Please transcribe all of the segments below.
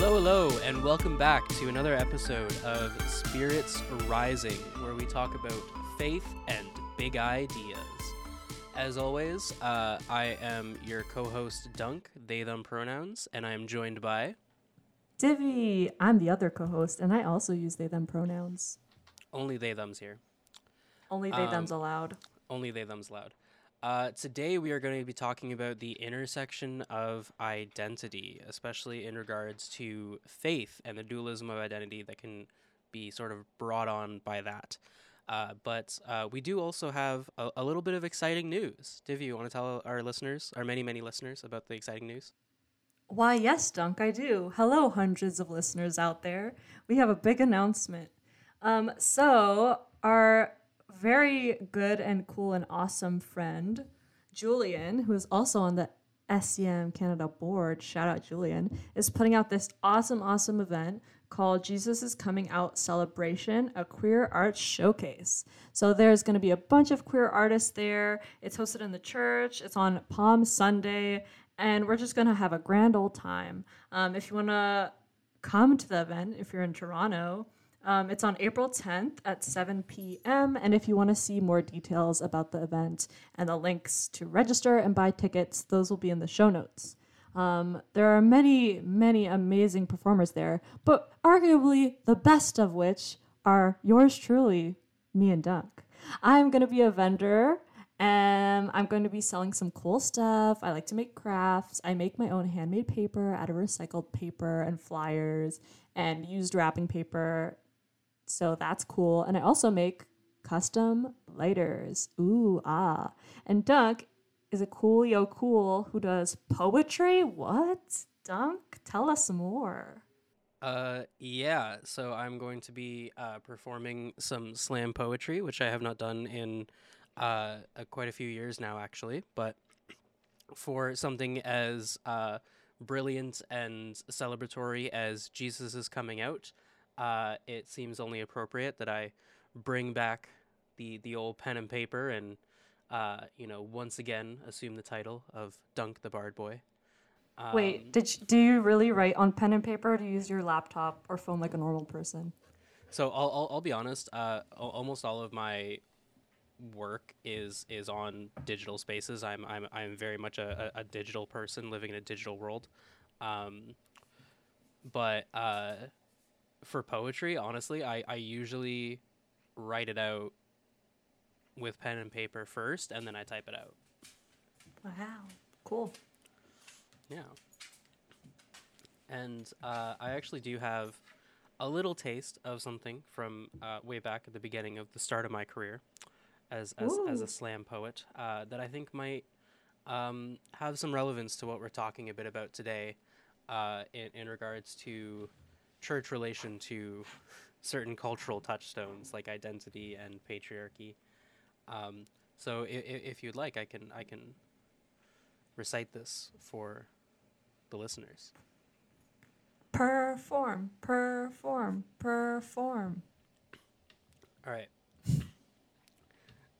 Hello, hello, and welcome back to another episode of Spirits Rising, where we talk about faith and big ideas. As always, uh, I am your co host, Dunk, they, them pronouns, and I am joined by. Divi, I'm the other co-host, and I also use they them pronouns. Only they, them's here. Only they them's allowed. Only they, them's loud. Uh, today, we are going to be talking about the intersection of identity, especially in regards to faith and the dualism of identity that can be sort of brought on by that. Uh, but uh, we do also have a, a little bit of exciting news. Divi, you want to tell our listeners, our many, many listeners, about the exciting news? Why, yes, Dunk, I do. Hello, hundreds of listeners out there. We have a big announcement. Um, so, our very good and cool and awesome friend, Julian, who is also on the SCM Canada board, shout out Julian, is putting out this awesome, awesome event called Jesus is Coming Out Celebration, a queer art showcase. So there's going to be a bunch of queer artists there. It's hosted in the church. It's on Palm Sunday, and we're just going to have a grand old time. Um, if you want to come to the event, if you're in Toronto, um, it's on April 10th at 7 p.m. And if you want to see more details about the event and the links to register and buy tickets, those will be in the show notes. Um, there are many, many amazing performers there, but arguably the best of which are yours truly, me and Dunk. I'm going to be a vendor and I'm going to be selling some cool stuff. I like to make crafts. I make my own handmade paper out of recycled paper and flyers and used wrapping paper. So that's cool. And I also make custom lighters. Ooh, ah. And Dunk is a cool yo cool who does poetry. What? Dunk, tell us more. Uh, yeah. So I'm going to be uh, performing some slam poetry, which I have not done in uh, uh, quite a few years now, actually. But for something as uh, brilliant and celebratory as Jesus is coming out, uh, it seems only appropriate that I bring back the the old pen and paper and uh, you know once again assume the title of Dunk the Bard Boy. Um, Wait, did you, do you really write on pen and paper or do you use your laptop or phone like a normal person? So I'll, I'll, I'll be honest. Uh, almost all of my work is is on digital spaces. I'm I'm I'm very much a, a, a digital person living in a digital world. Um, but uh, for poetry, honestly, I, I usually write it out with pen and paper first, and then I type it out. Wow, cool. Yeah. And uh, I actually do have a little taste of something from uh, way back at the beginning of the start of my career as as, as a slam poet uh, that I think might um, have some relevance to what we're talking a bit about today uh, in, in regards to church relation to certain cultural touchstones like identity and patriarchy. Um, so if, if you'd like, I can I can recite this for the listeners. Perform, perform, perform. All right.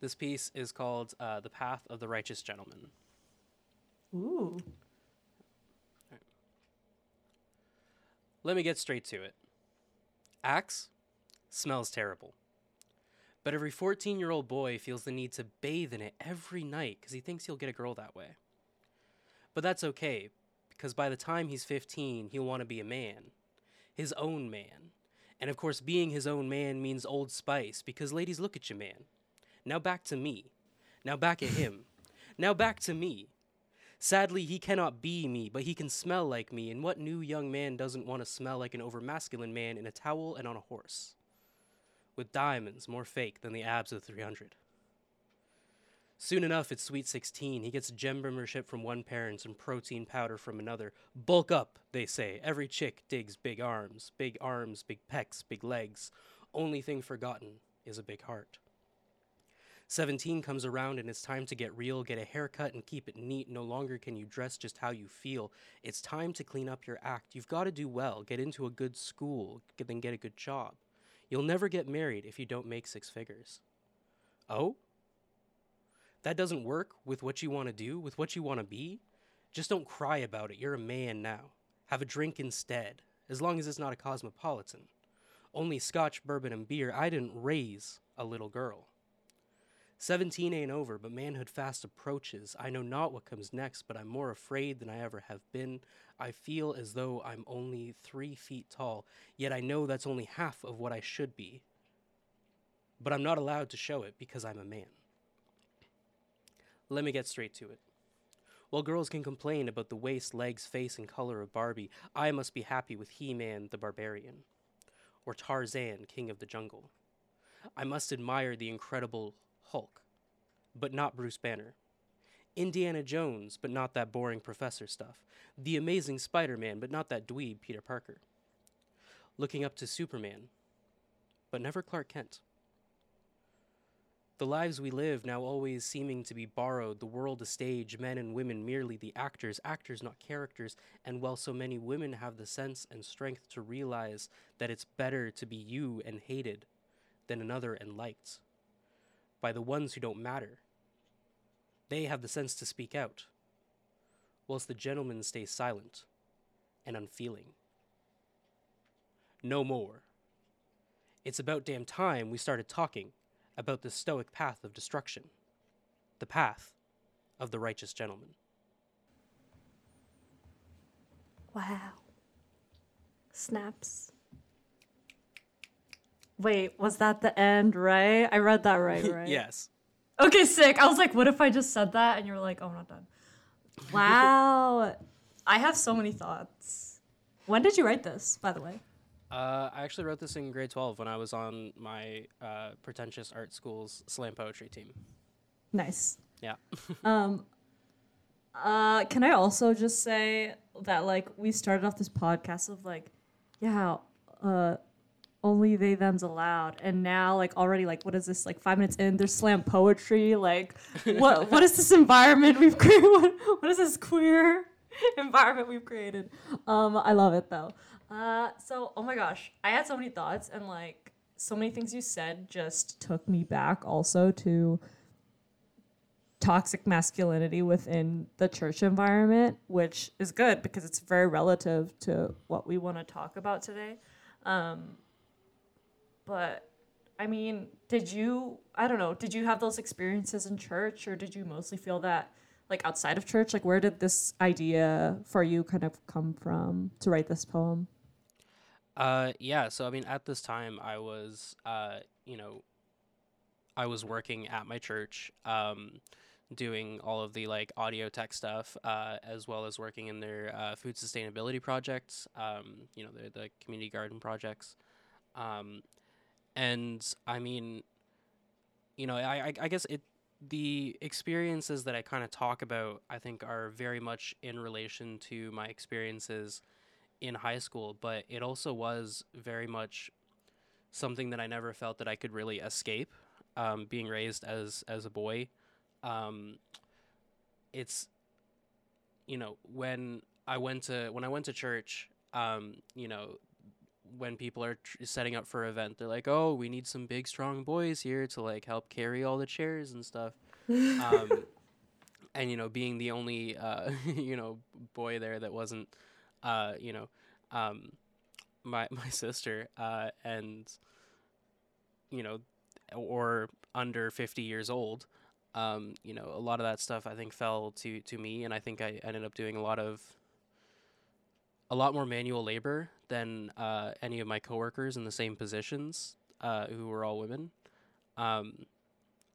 This piece is called uh, "The Path of the Righteous Gentleman." Ooh. Let me get straight to it. Axe smells terrible. But every 14 year old boy feels the need to bathe in it every night because he thinks he'll get a girl that way. But that's okay, because by the time he's 15, he'll want to be a man. His own man. And of course, being his own man means Old Spice, because ladies look at you, man. Now back to me. Now back at him. Now back to me. Sadly, he cannot be me, but he can smell like me, and what new young man doesn't want to smell like an overmasculine man in a towel and on a horse? With diamonds more fake than the abs of 300. Soon enough, it's sweet 16. He gets gem membership from one parent and protein powder from another. Bulk up, they say. Every chick digs big arms. Big arms, big pecs, big legs. Only thing forgotten is a big heart. 17 comes around and it's time to get real, get a haircut and keep it neat. No longer can you dress just how you feel. It's time to clean up your act. You've got to do well, get into a good school, then get a good job. You'll never get married if you don't make six figures. Oh? That doesn't work with what you want to do, with what you want to be? Just don't cry about it. You're a man now. Have a drink instead. as long as it's not a cosmopolitan. Only scotch, bourbon, and beer. I didn't raise a little girl. Seventeen ain't over, but manhood fast approaches. I know not what comes next, but I'm more afraid than I ever have been. I feel as though I'm only three feet tall, yet I know that's only half of what I should be. But I'm not allowed to show it because I'm a man. Let me get straight to it. While girls can complain about the waist, legs, face, and color of Barbie, I must be happy with He Man the Barbarian, or Tarzan, King of the Jungle. I must admire the incredible Hulk, but not Bruce Banner. Indiana Jones, but not that boring professor stuff. The Amazing Spider Man, but not that dweeb Peter Parker. Looking up to Superman, but never Clark Kent. The lives we live now always seeming to be borrowed, the world a stage, men and women merely the actors, actors not characters, and while so many women have the sense and strength to realize that it's better to be you and hated than another and liked by the ones who don't matter, they have the sense to speak out, whilst the gentlemen stay silent and unfeeling. No more. It's about damn time we started talking about the stoic path of destruction, the path of the righteous gentleman. Wow. Snaps. Wait, was that the end, right? I read that right, right? yes. Okay, sick. I was like, what if I just said that and you were like, oh, I'm not done. Wow. I have so many thoughts. When did you write this, by the way? Uh, I actually wrote this in grade 12 when I was on my uh, pretentious art school's slam poetry team. Nice. Yeah. Um, uh, can I also just say that like we started off this podcast of like, yeah, uh, only they them's allowed, and now like already like what is this like five minutes in? There's slam poetry. Like, what what is this environment we've created? What, what is this queer environment we've created? Um, I love it though. Uh, so oh my gosh, I had so many thoughts and like so many things you said just took me back also to toxic masculinity within the church environment, which is good because it's very relative to what we want to talk about today. Um, but I mean, did you, I don't know, did you have those experiences in church or did you mostly feel that like outside of church? Like, where did this idea for you kind of come from to write this poem? Uh, yeah. So I mean, at this time, I was, uh, you know, I was working at my church, um, doing all of the like audio tech stuff, uh, as well as working in their uh, food sustainability projects. Um, you know, the the community garden projects. Um, and I mean, you know, I I, guess it the experiences that I kind of talk about, I think, are very much in relation to my experiences in high school, but it also was very much something that I never felt that I could really escape. Um, being raised as as a boy, um, it's you know when I went to when I went to church, um, you know when people are tr- setting up for an event, they're like, "Oh, we need some big, strong boys here to like help carry all the chairs and stuff." um, and you know, being the only uh, you know boy there that wasn't, uh, you know, um, my my sister, uh, and you know, or under fifty years old. Um, you know, a lot of that stuff I think fell to to me, and I think I ended up doing a lot of a lot more manual labor than uh, any of my coworkers in the same positions uh, who were all women. Um,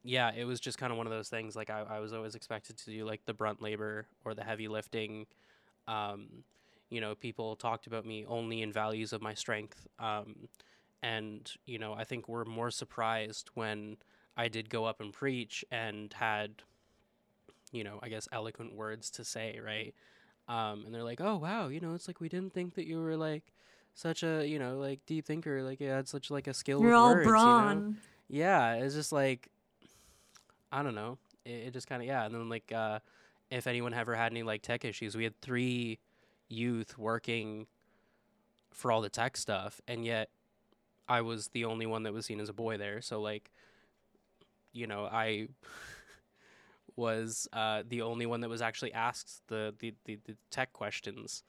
yeah, it was just kind of one of those things. Like I, I was always expected to do like the brunt labor or the heavy lifting. Um, you know, people talked about me only in values of my strength. Um, and you know, I think we're more surprised when I did go up and preach and had, you know, I guess eloquent words to say, right? Um, and they're like, "Oh wow, you know, it's like we didn't think that you were like such a you know like deep thinker, like you had such like a skill You're all words." You know? brawn. Yeah, it's just like I don't know. It, it just kind of yeah, and then like uh, if anyone ever had any like tech issues, we had three youth working for all the tech stuff, and yet I was the only one that was seen as a boy there. So like, you know, I was uh, the only one that was actually asked the, the, the, the tech questions.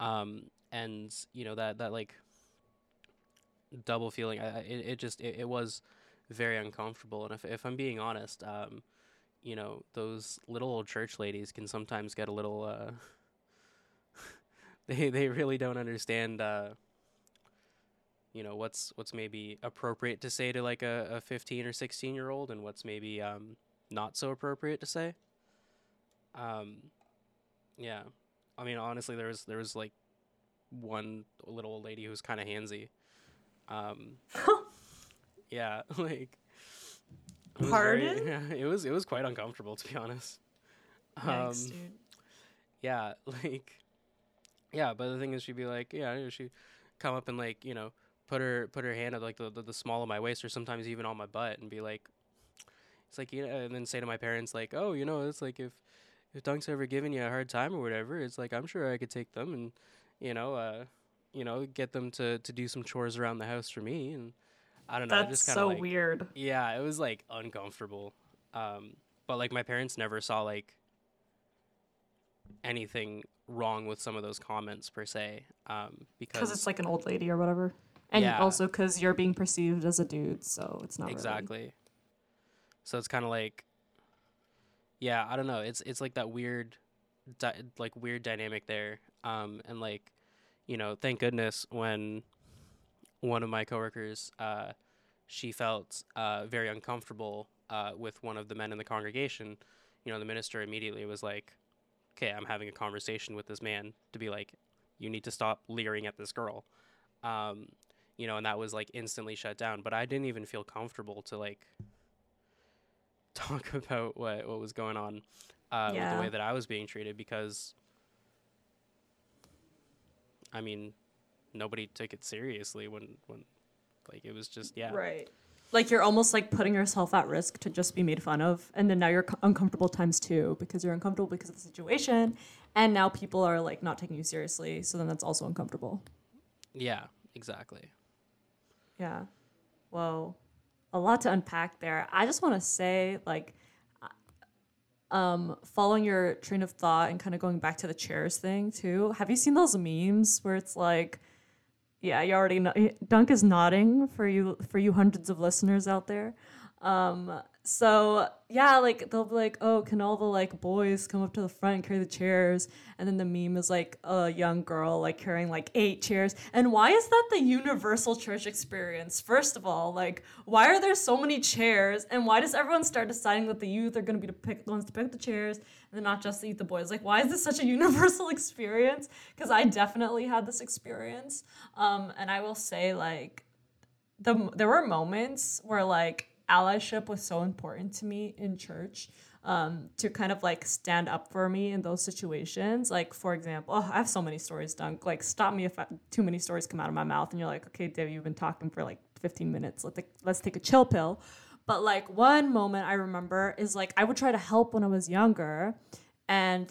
um, and you know that that like double feeling. I, it it just it, it was very uncomfortable. And if if I'm being honest, um, you know those little old church ladies can sometimes get a little. Uh, they they really don't understand. Uh, you know what's what's maybe appropriate to say to like a, a 15 or 16 year old and what's maybe um, not so appropriate to say um, yeah i mean honestly there was there was like one little old lady who was kind of handsy um, yeah like it was very- Pardon? yeah, it was it was quite uncomfortable to be honest um, dude. yeah, like, yeah. But the thing is, she'd be like, yeah, she'd come up and like, you know, put her put her hand at like the, the the small of my waist, or sometimes even on my butt, and be like, it's like, you know, and then say to my parents like, oh, you know, it's like if if Dunk's ever giving you a hard time or whatever, it's like I'm sure I could take them and, you know, uh, you know, get them to to do some chores around the house for me, and I don't know, That's just kind of so like, weird. yeah, it was like uncomfortable. Um, but like my parents never saw like anything wrong with some of those comments per se. Um, because it's like an old lady or whatever. And Yeah. also because you're being perceived as a dude, so it's not really- exactly. So it's kind of like, yeah, I don't know. It's it's like that weird, di- like weird dynamic there. Um, and like, you know, thank goodness when one of my coworkers, uh, she felt uh very uncomfortable uh with one of the men in the congregation. You know, the minister immediately was like, "Okay, I'm having a conversation with this man to be like, you need to stop leering at this girl." Um, you know, and that was like instantly shut down. But I didn't even feel comfortable to like talk about what what was going on uh, with the way that I was being treated because, I mean, nobody took it seriously when when like it was just yeah Right. Like you're almost like putting yourself at risk to just be made fun of, and then now you're co- uncomfortable times two because you're uncomfortable because of the situation, and now people are like not taking you seriously. So then that's also uncomfortable. yeah exactly Yeah. Whoa. A lot to unpack there. I just want to say, like, um, following your train of thought and kind of going back to the chairs thing too. Have you seen those memes where it's like, yeah, you already know. Dunk is nodding for you for you hundreds of listeners out there. Um, so yeah, like they'll be like, oh, can all the like boys come up to the front and carry the chairs? And then the meme is like a young girl like carrying like eight chairs. And why is that the universal church experience? First of all, like why are there so many chairs? And why does everyone start deciding that the youth are gonna be the pick the ones to pick the chairs and then not just the youth, the boys? Like why is this such a universal experience? Because I definitely had this experience. Um, and I will say like the there were moments where like allyship was so important to me in church um, to kind of like stand up for me in those situations. Like for example, oh, I have so many stories, Dunk. Like stop me if I, too many stories come out of my mouth, and you're like, okay, Dave, you've been talking for like 15 minutes. Let's let's take a chill pill. But like one moment I remember is like I would try to help when I was younger, and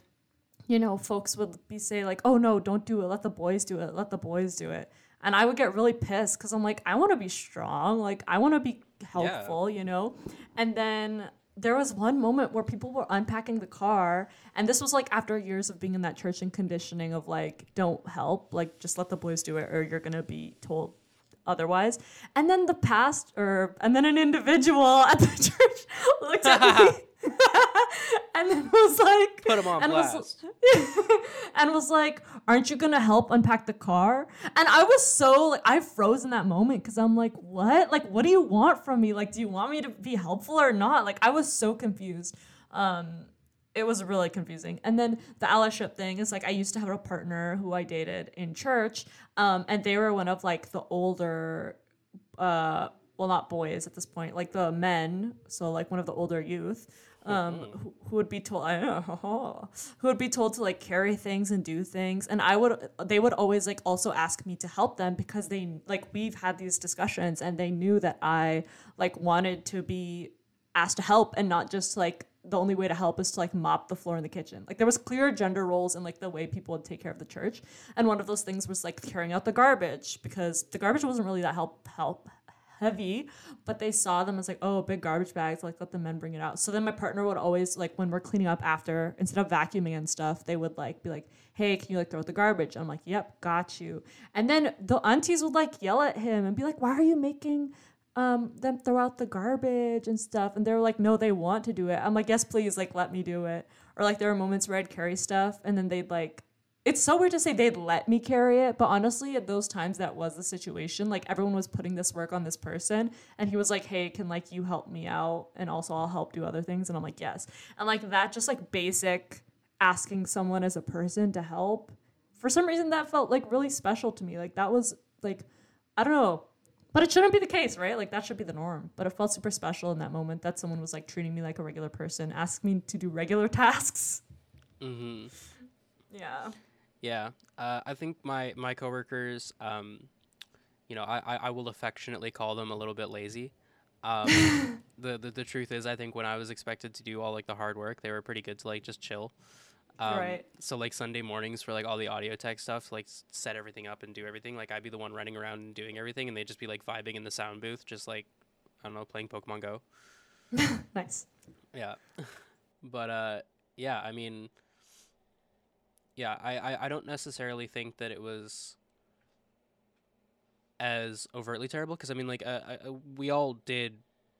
you know, folks would be say like, "Oh no, don't do it. Let the boys do it. Let the boys do it." And I would get really pissed because I'm like, I want to be strong. Like I want to be helpful, you know. And then there was one moment where people were unpacking the car, and this was like after years of being in that church and conditioning of like, don't help, like just let the boys do it, or you're gonna be told otherwise. And then the past, or and then an individual at the church looked at me. and then was like put him on and was- and was like, "Aren't you gonna help unpack the car?" And I was so like, I froze in that moment because I'm like, "What? Like, what do you want from me? Like, do you want me to be helpful or not?" Like, I was so confused. Um, it was really confusing. And then the allyship thing is like, I used to have a partner who I dated in church, um, and they were one of like the older, uh, well, not boys at this point, like the men, so like one of the older youth um, who, who would be told who would be told to like carry things and do things. And i would they would always like also ask me to help them because they like we've had these discussions and they knew that i like wanted to be asked to help and not just like the only way to help is to like mop the floor in the kitchen. Like there was clear gender roles in like the way people would take care of the church. And one of those things was like carrying out the garbage because the garbage wasn't really that help help heavy, but they saw them as like, oh, big garbage bags, like let the men bring it out. So then my partner would always like when we're cleaning up after, instead of vacuuming and stuff, they would like be like, hey, can you like throw out the garbage? I'm like, yep, got you. And then the aunties would like yell at him and be like, why are you making um them throw out the garbage and stuff? And they're like, no, they want to do it. I'm like, yes, please, like let me do it. Or like there were moments where I'd carry stuff and then they'd like it's so weird to say they'd let me carry it, but honestly, at those times that was the situation. Like everyone was putting this work on this person, and he was like, "Hey, can like you help me out, and also I'll help do other things." And I'm like, "Yes." And like that, just like basic asking someone as a person to help. For some reason, that felt like really special to me. Like that was like, I don't know, but it shouldn't be the case, right? Like that should be the norm. But it felt super special in that moment that someone was like treating me like a regular person, asking me to do regular tasks. Mm-hmm. Yeah. Yeah, uh, I think my my coworkers, um, you know, I, I, I will affectionately call them a little bit lazy. Um, the, the the truth is, I think when I was expected to do all like the hard work, they were pretty good to like just chill. Um, Right. So like Sunday mornings for like all the audio tech stuff, like s- set everything up and do everything. Like I'd be the one running around and doing everything, and they'd just be like vibing in the sound booth, just like I don't know, playing Pokemon Go. Nice. Yeah. but uh yeah, I mean yeah, I, I, I don't necessarily think that it was as overtly terrible because I mean like uh, uh, we all did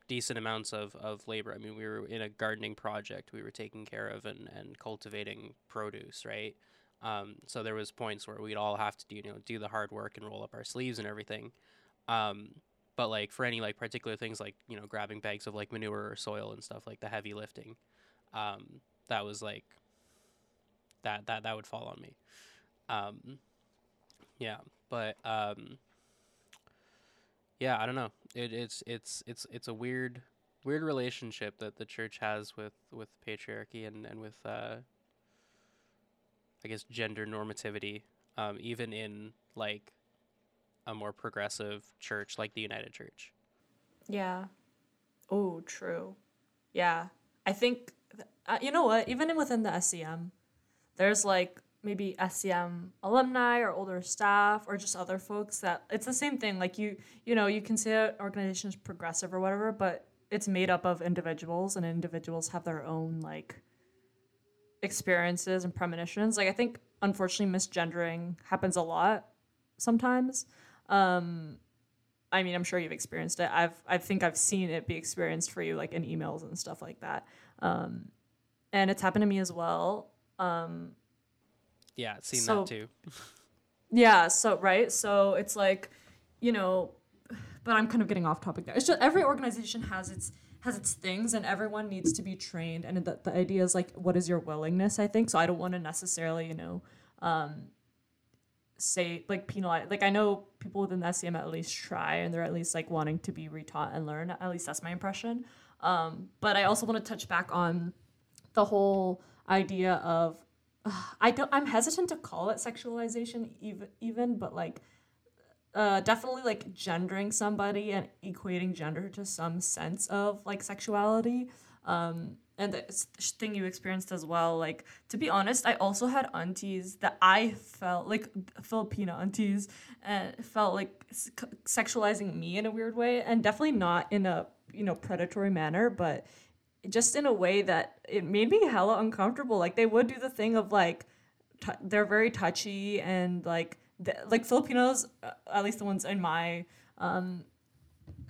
decent amounts of, of labor. I mean we were in a gardening project we were taking care of and, and cultivating produce, right? Um, so there was points where we'd all have to do you know do the hard work and roll up our sleeves and everything. Um, but like for any like particular things like you know grabbing bags of like manure or soil and stuff like the heavy lifting um that was like that that that would fall on me um yeah but um yeah i don't know it, it's it's it's it's a weird weird relationship that the church has with with patriarchy and and with uh i guess gender normativity um even in like a more progressive church like the united church Yeah. Oh, true. Yeah. I think, uh, you know what? Even within the SCM, there's like maybe SCM alumni or older staff or just other folks that it's the same thing. Like you, you know, you can say an organization is progressive or whatever, but it's made up of individuals and individuals have their own like experiences and premonitions. Like I think unfortunately misgendering happens a lot sometimes. Um, I mean, I'm sure you've experienced it. I've I think I've seen it be experienced for you, like in emails and stuff like that. Um, and it's happened to me as well. Um, yeah seen So- that too yeah. So right. So it's like, you know, but I'm kind of getting off topic there. It's just every organization has its has its things, and everyone needs to be trained. And the the idea is like, what is your willingness? I think so. I don't want to necessarily, you know, um, say like penalize. Like I know people within the SCM at least try, and they're at least like wanting to be retaught and learn. At least that's my impression. Um, but I also want to touch back on the whole idea of I don't I'm hesitant to call it sexualization even even but like uh definitely like gendering somebody and equating gender to some sense of like sexuality. Um and the thing you experienced as well like to be honest I also had aunties that I felt like Filipino aunties and felt like sexualizing me in a weird way and definitely not in a you know predatory manner but just in a way that it made me hella uncomfortable. Like they would do the thing of like t- they're very touchy and like th- like Filipinos, uh, at least the ones in my um,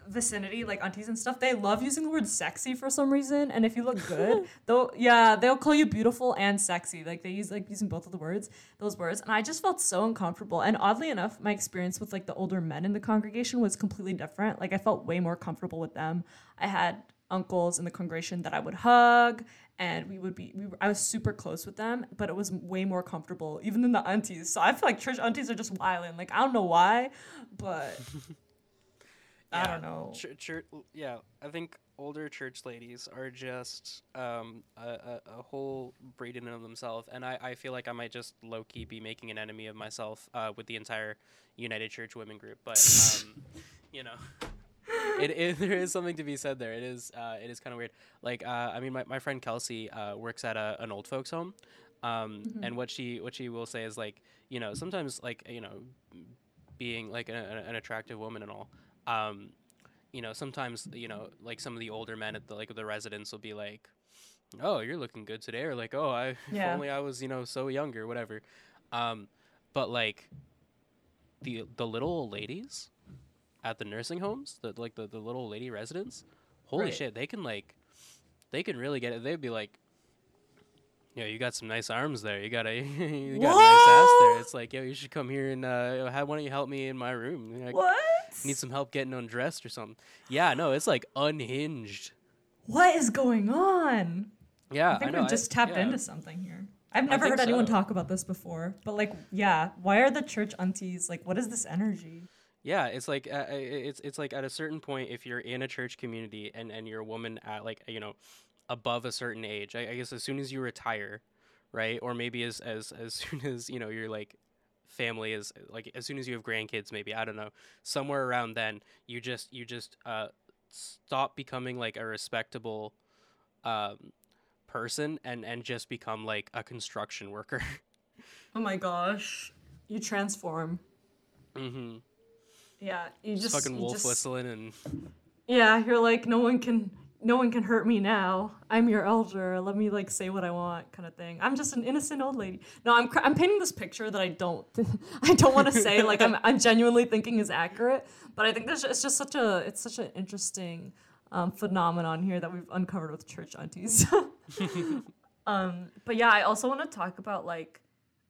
vicinity, like aunties and stuff, they love using the word sexy for some reason. And if you look good, they'll yeah they'll call you beautiful and sexy. Like they use like using both of the words, those words. And I just felt so uncomfortable. And oddly enough, my experience with like the older men in the congregation was completely different. Like I felt way more comfortable with them. I had uncles in the congregation that I would hug and we would be we were, I was super close with them but it was way more comfortable even than the aunties so I feel like church aunties are just wilding like I don't know why but I don't know Chur- chur- yeah, I think older church ladies are just um, a, a, a whole breed in and of themselves, and I, I feel like I might just low key be making an enemy of myself uh, with the entire United Church Women group. But um, you know, it, it there is something to be said there. It is uh, it is kind of weird. Like uh, I mean, my, my friend Kelsey uh, works at a, an old folks home, um, and what she what she will say is like you know sometimes like you know being like a, a- an attractive woman and all. Um, you know, sometimes you know, like some of the older men at the like the residence will be like, "Oh, you're looking good today," or like, "Oh, I if only I was you know so younger, whatever." Um, but like the the little old ladies at the nursing homes, the like the, the little lady residents, holy Right. shit, they can like they can really get it. They'd be like, "Yo, you got some nice arms there. You got a you got a nice ass there." It's like, "Yo, you should come here and uh, have, why don't you help me in my room? Like, What? Need some help getting undressed or something." Yeah, no, it's like unhinged. What is going on? Yeah, I think know. we've just tapped yeah. into something here. I've never heard anyone so. talk about this before, but like, yeah, why are the church aunties like? What is this energy? Yeah, it's like uh, uh, it's it's like at a certain point, if you're in a church community and and you're a woman at like you know above a certain age, I, I guess as soon as you retire, right, or maybe as as as soon as you know your like family is like as soon as you have grandkids, maybe I don't know, somewhere around then, you just you just uh stop becoming like a respectable um person and and just become like a construction worker. Oh my gosh, you transform. mm-hmm. Yeah, you Just, just fucking wolf just- whistling and Yeah, you're like no one can no one can hurt me now. I'm your elder. Let me like say what I want, kind of thing. I'm just an innocent old lady. No, I'm I'm painting this picture that I don't I don't want to say like I'm I'm genuinely thinking is accurate, but I think there's it's just such a it's such an interesting um, phenomenon here that we've uncovered with church aunties. um, but yeah, I also want to talk about like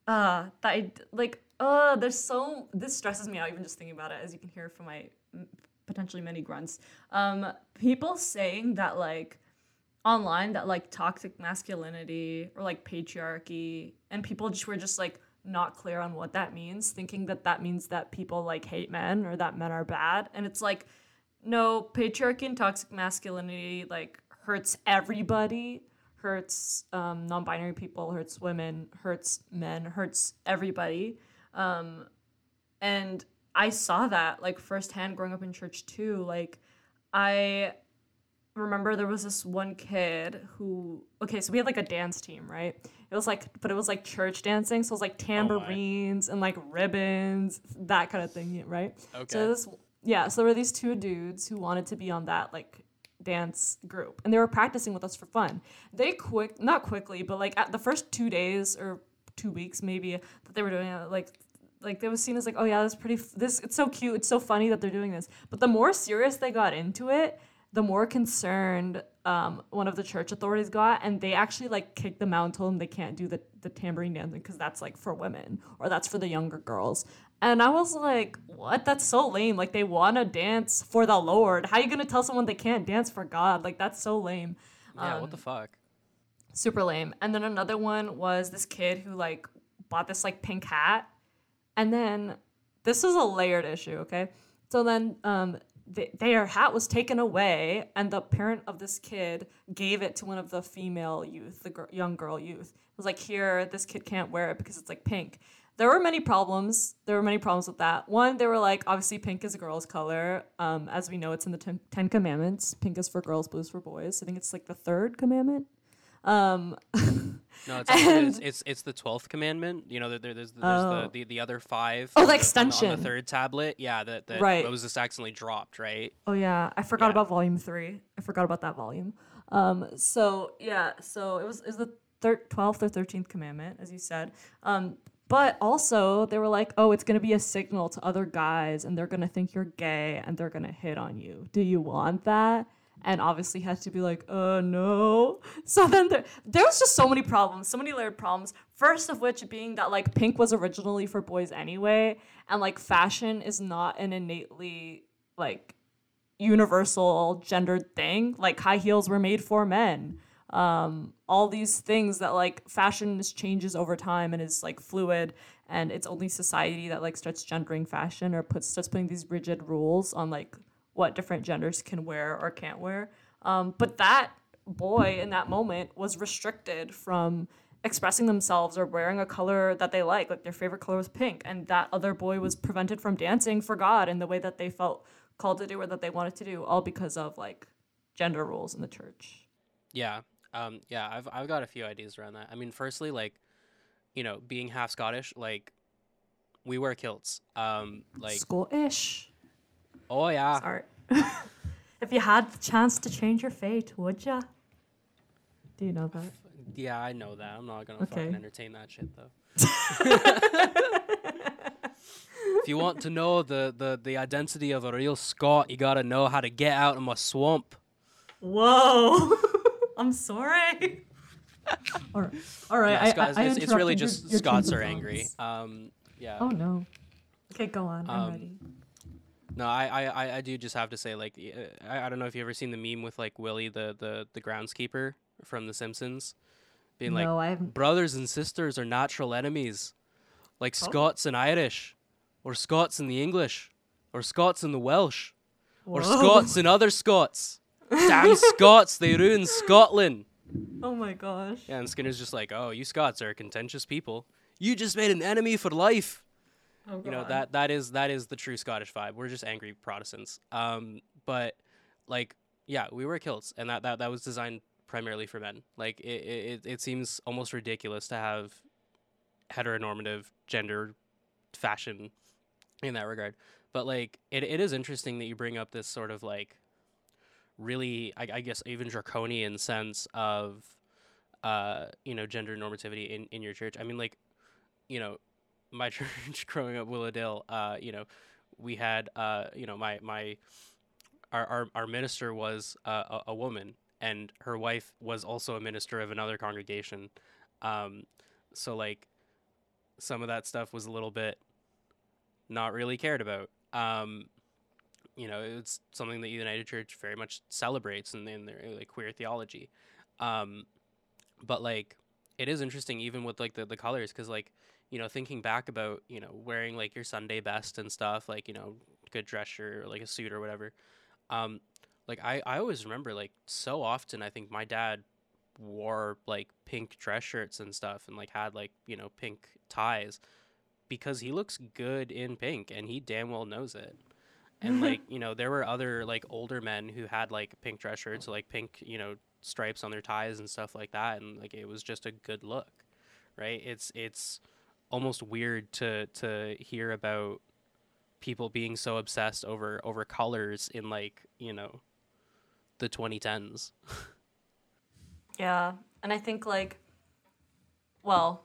uh that I like uh there's so this stresses me out even just thinking about it as you can hear from my potentially many grunts. Um people saying that like online that like toxic masculinity or like patriarchy and people just were just like not clear on what that means thinking that that means that people like hate men or that men are bad. And it's like no patriarchy and toxic masculinity like hurts everybody hurts um, non-binary people hurts women hurts men hurts everybody um, and i saw that like firsthand growing up in church too like i remember there was this one kid who okay so we had like a dance team right? It was like but it was like church dancing so it was like tambourines and like ribbons that kind of thing right? Okay. so this yeah so there were these two dudes who wanted to be on that like dance group and they were practicing with us for fun. They quick not quickly but like at the first two days or two weeks maybe that they were doing it like like they was seen as like oh yeah that's pretty f- this it's so cute it's so funny that they're doing this. But the more serious they got into it the more concerned um, one of the church authorities got and they actually like kicked them out and told them they can't do the, the tambourine dancing because that's like for women or that's for the younger girls. And i was like what? That's so lame. Like they want to dance for the lord. How are you gonna tell someone they can't dance for god? Like that's so lame. Yeah, Um, what the fuck? Super lame. And then another one was this kid who like bought this like pink hat, and then this is a layered issue. Okay, so then um, th- their hat was taken away, and the parent of this kid gave it to one of the female youth, the gir- young girl youth. It was like, here, this kid can't wear it because it's like pink. There were many problems. There were many problems with that. One, they were like, obviously, pink is a girl's color. Um, as we know, it's in the ten, ten Commandments. Pink is for girls, blue is for boys. I think it's like the third commandment. Um, No, it's, actually, it's it's it's the twelfth commandment. You know, there, there- there's there's Oh. the, the the other five. Oh, on the on extension. on the third tablet. Yeah, that that Right. Moses accidentally dropped. Right. Oh yeah, I forgot Yeah. about volume three. I forgot about that volume. Um, so yeah, so it was it was the thir- twelfth or thirteenth commandment, as you said. Um, but also they were like, oh, it's gonna be a signal to other guys, and they're gonna think you're gay, and they're gonna hit on you. Do you want that? And obviously had to be like, uh, no. So then there, there was just so many problems, so many layered problems. First of which being that like pink was originally for boys anyway, and like fashion is not an innately like universal gendered thing. Like high heels were made for men. Um, all these things that like fashion is changes over time and is like fluid, and it's only society that like starts gendering fashion or puts starts putting these rigid rules on like what different genders can wear or can't wear. Um, but that boy in that moment was restricted from expressing themselves or wearing a color that they like. Like their favorite color was pink, and that other boy was prevented from dancing for God in the way that they felt called to do or that they wanted to do, all because of like gender rules in the church. Yeah. Um. Yeah. I've I've got a few ideas around that. I mean, firstly, like, you know, being half Scottish, like, we wear kilts. Um. Like, School-ish. Oh yeah. Sorry. If you had the chance to change your fate, would ya? Do you know that? Yeah, I know that. I'm not gonna Okay. fucking entertain that shit though. if you want to know the, the, the identity of a real Scot, you gotta know how to get out of my swamp. Whoa! I'm sorry. all right, all right. Yeah, I, Scots- I, I it's, it's really interrupted your- just your Scots are angry. Um, yeah. Oh no. Okay, go on. I'm Um, ready. No, I, I, I- do just have to say, like, uh, I, I don't know if you ever seen the meme with like Willie, the, the, the groundskeeper from The Simpsons, being like, I haven't. brothers and sisters are natural enemies, like Oh. Scots and Irish, or Scots and the English, or Scots and the Welsh, or Scots and other Scots. Damn Scots, they ruined Scotland. Oh my gosh. Yeah, and Skinner's just like, oh, you Scots are contentious people. You just made an enemy for life. Oh, You know that that is that is the true Scottish vibe. We're just angry Protestants. Um, but like, yeah, we wear kilts, and that that that was designed primarily for men. Like, it it, it seems almost ridiculous to have heteronormative gender fashion in that regard. But like, it, it is interesting that you bring up this sort of like really, I, I guess, even draconian sense of uh, you know, gender normativity in in your church. I mean, like, you know, my church growing up Willowdale, uh, you know, we had uh, you know, my my our our, our minister was uh, a, a woman and her wife was also a minister of another congregation. Um, so like some of that stuff was a little bit not really cared about. Um, you know, it's something that United Church very much celebrates in, in their like queer theology. Um, but like it is interesting even with like the, the colors because like you know thinking back about you know wearing like your sunday best and stuff like you know good dress shirt or like a suit or whatever um like i i always remember like so often i think my dad wore like pink dress shirts and stuff and like had like you know pink ties because he looks good in pink and he damn well knows it. And like you know there were other like older men who had like pink dress shirts like pink you know stripes on their ties and stuff like that and like it was just a good look right? It's it's almost weird to to hear about people being so obsessed over over colors in like you know the 2010s Yeah, and I think like, well,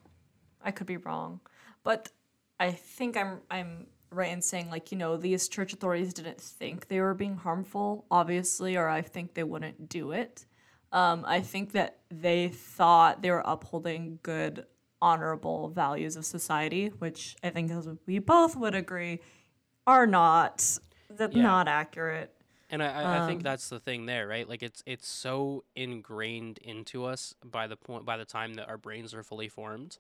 I could be wrong, but I think I'm I'm right in saying like you know these church authorities didn't think they were being harmful, obviously, or I think they wouldn't do it. Um, I think that they thought they were upholding good, honorable values of society, which I think, as we both would agree, are not that Yeah. not accurate. And I, I, I think Um, that's the thing there, right? Like it's it's so ingrained into us by the point by the time that our brains are fully formed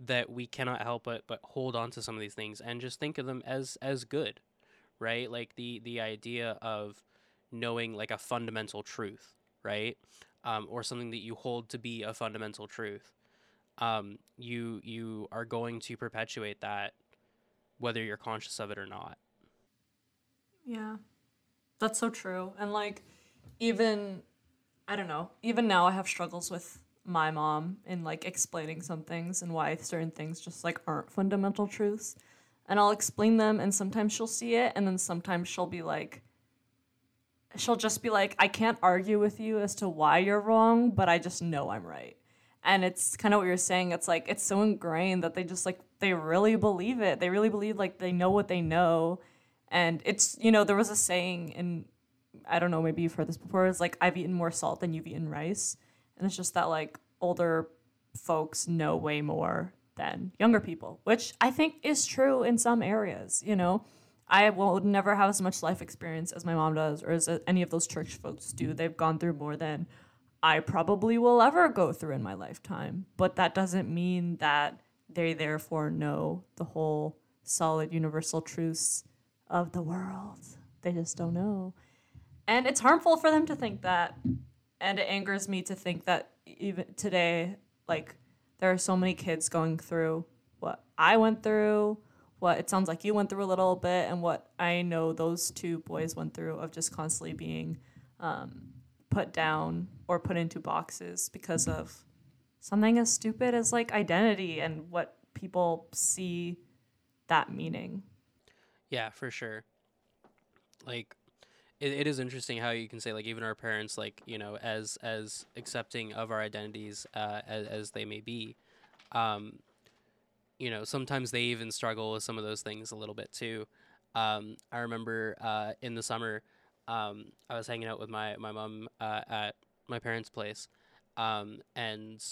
that we cannot help but but hold on to some of these things and just think of them as as good, right? Like the the idea of knowing like a fundamental truth, right? Um, or something that you hold to be a fundamental truth. Um, you you are going to perpetuate that whether you're conscious of it or not. Yeah. That's so true. And like even I don't know, even now I have struggles with my mom in like explaining some things and why certain things just like aren't fundamental truths. And I'll explain them and sometimes she'll see it and then sometimes she'll be like she'll just be like I can't argue with you as to why you're wrong, but I just know I'm right. And it's kind of what you're saying. It's like it's so ingrained that they just like they really believe it. They really believe like they know what they know and it's you know there was a saying in i don't know maybe you've heard this before it's like i've eaten more salt than you've eaten rice and it's just that like older folks know way more than younger people which i think is true in some areas you know i will never have as much life experience as my mom does or as uh, any of those church folks do they've gone through more than i probably will ever go through in my lifetime but that doesn't mean that they therefore know the whole solid universal truths of the world. They just don't know. And it's harmful for them to think that. And it angers me to think that even today, like, there are so many kids going through what I went through, what it sounds like you went through a little bit, and what I know those two boys went through of just constantly being um, put down or put into boxes because of something as stupid as like identity and what people see that meaning. Yeah, for sure. Like it, it is interesting how you can say like even our parents like you know as as accepting of our identities uh, as, as they may be um, you know sometimes they even struggle with some of those things a little bit too um, i remember uh, in the summer um, i was hanging out with my my mom uh, at my parents place um, and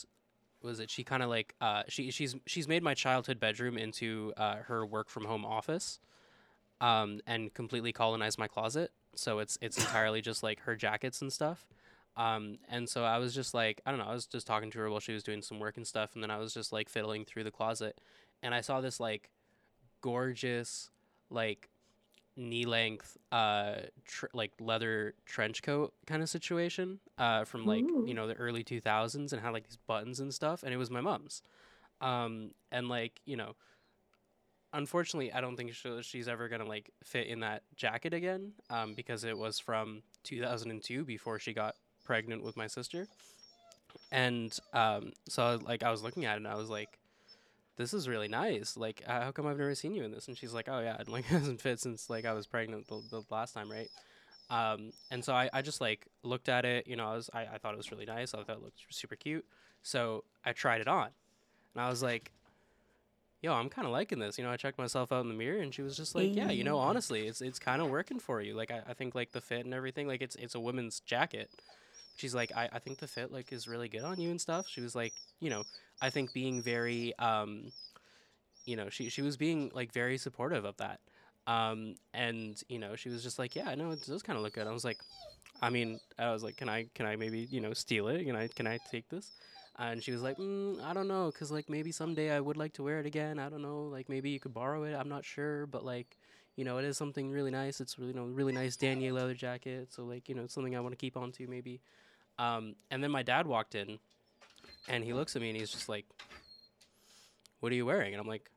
was it she kind of like uh, she she's she's made my childhood bedroom into uh, her work from home office um, and completely colonized my closet so it's it's entirely just like her jackets and stuff. Um, and so I was just like, I don't know, I was just talking to her while she was doing some work and stuff, and then I was just like fiddling through the closet, and I saw this like gorgeous, like knee length, uh, tr- like leather trench coat kind of situation, uh, from like Ooh. you know the early two thousands, and had like these buttons and stuff, and it was my mom's, um, and like you know unfortunately, I don't think she, she's ever gonna like fit in that jacket again, um, because it was from 2002 before she got pregnant with my sister, and um, so like I was looking at it and I was like, this is really nice. Like, uh, how come I've never seen you in this? And she's like, oh yeah, it like hasn't fit since like I was pregnant the, the last time, right? Um, and so I, I just like looked at it, you know, I was I, I thought it was really nice. I thought it looked super cute. So I tried it on. And I was like, yo, I'm kind of liking this. You know, I checked myself out in the mirror, and she was just like, yeah, you know, honestly, it's it's kind of working for you. Like, I, I think like the fit and everything, like it's it's a women's jacket. She's like, I, I think the fit like is really good on you and stuff. She was like, you know, I think being very, um, you know, she she was being like very supportive of that. Um, and you know, she was just like, yeah, I know it does kind of look good. I was like, I mean, I was like, can I can I maybe you know steal it? Can I can I take this? And she was like, mm, I don't know, cause like maybe someday I would like to wear it again. I don't know, like maybe you could borrow it. I'm not sure, but like, you know, it is something really nice. It's really, you know, really nice Danier leather jacket. So like, you know, it's something I want to keep on to maybe. Um, and then my dad walked in, and he looks at me and he's just like, "What are you wearing?" And I'm like,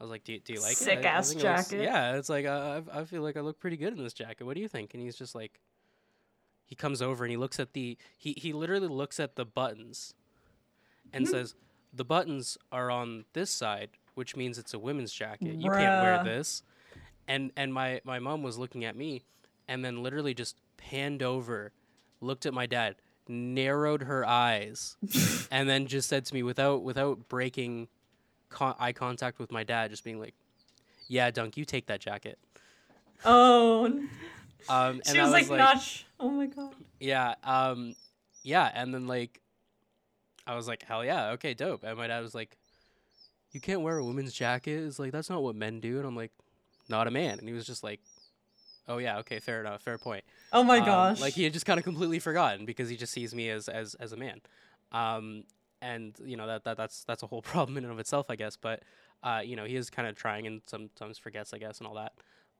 I was like, "Do you, do you like it?" Sick I- I ass think it looks- jacket. yeah, it's like I, I I feel like I look pretty good in this jacket. What do you think? And he's just like, he comes over and he looks at the he he literally looks at the buttons, and Hmm. says, "The buttons are on this side, which means it's a women's jacket. You can't wear this." And and my my mom was looking at me, and then literally just panned over, looked at my dad, narrowed her eyes, and then just said to me without without breaking con- eye contact with my dad, just being like, "Yeah, Dunk, you take that jacket." Oh, Um, and she I was like, not. Sh- oh my god. Yeah. Um, yeah. And then like, I was like, hell yeah, okay, dope. And my dad was like, you can't wear a woman's jacket. It's like that's not what men do. And I'm like, not a man. And he was just like, oh yeah, okay, fair enough, fair point. Oh my Um, gosh. like he had just kind of completely forgotten because he just sees me as as as a man. Um, and you know that, that that's that's a whole problem in and of itself, I guess. But uh, you know, he is kind of trying and sometimes forgets, I guess, and all that.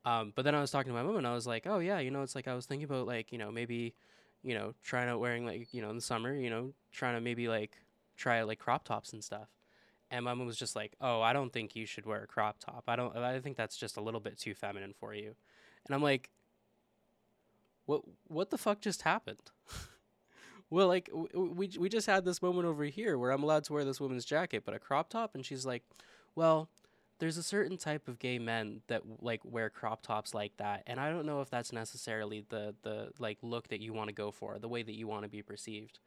Um, but then I was talking to my mom and I was like, oh yeah, you know, it's like I was thinking about like you know maybe, you know, trying out wearing like you know in the summer, you know, trying to maybe like try like crop tops and stuff. And my mom was just like, "Oh, I don't think you should wear a crop top. I don't. I think that's just a little bit too feminine for you." And I'm like, "What? What the fuck just happened?" well, like w- we we just had this moment over here where I'm allowed to wear this woman's jacket, but a crop top, and she's like, "Well, there's a certain type of gay men that like wear crop tops like that, and I don't know if that's necessarily the the like look that you want to go for, the way that you want to be perceived."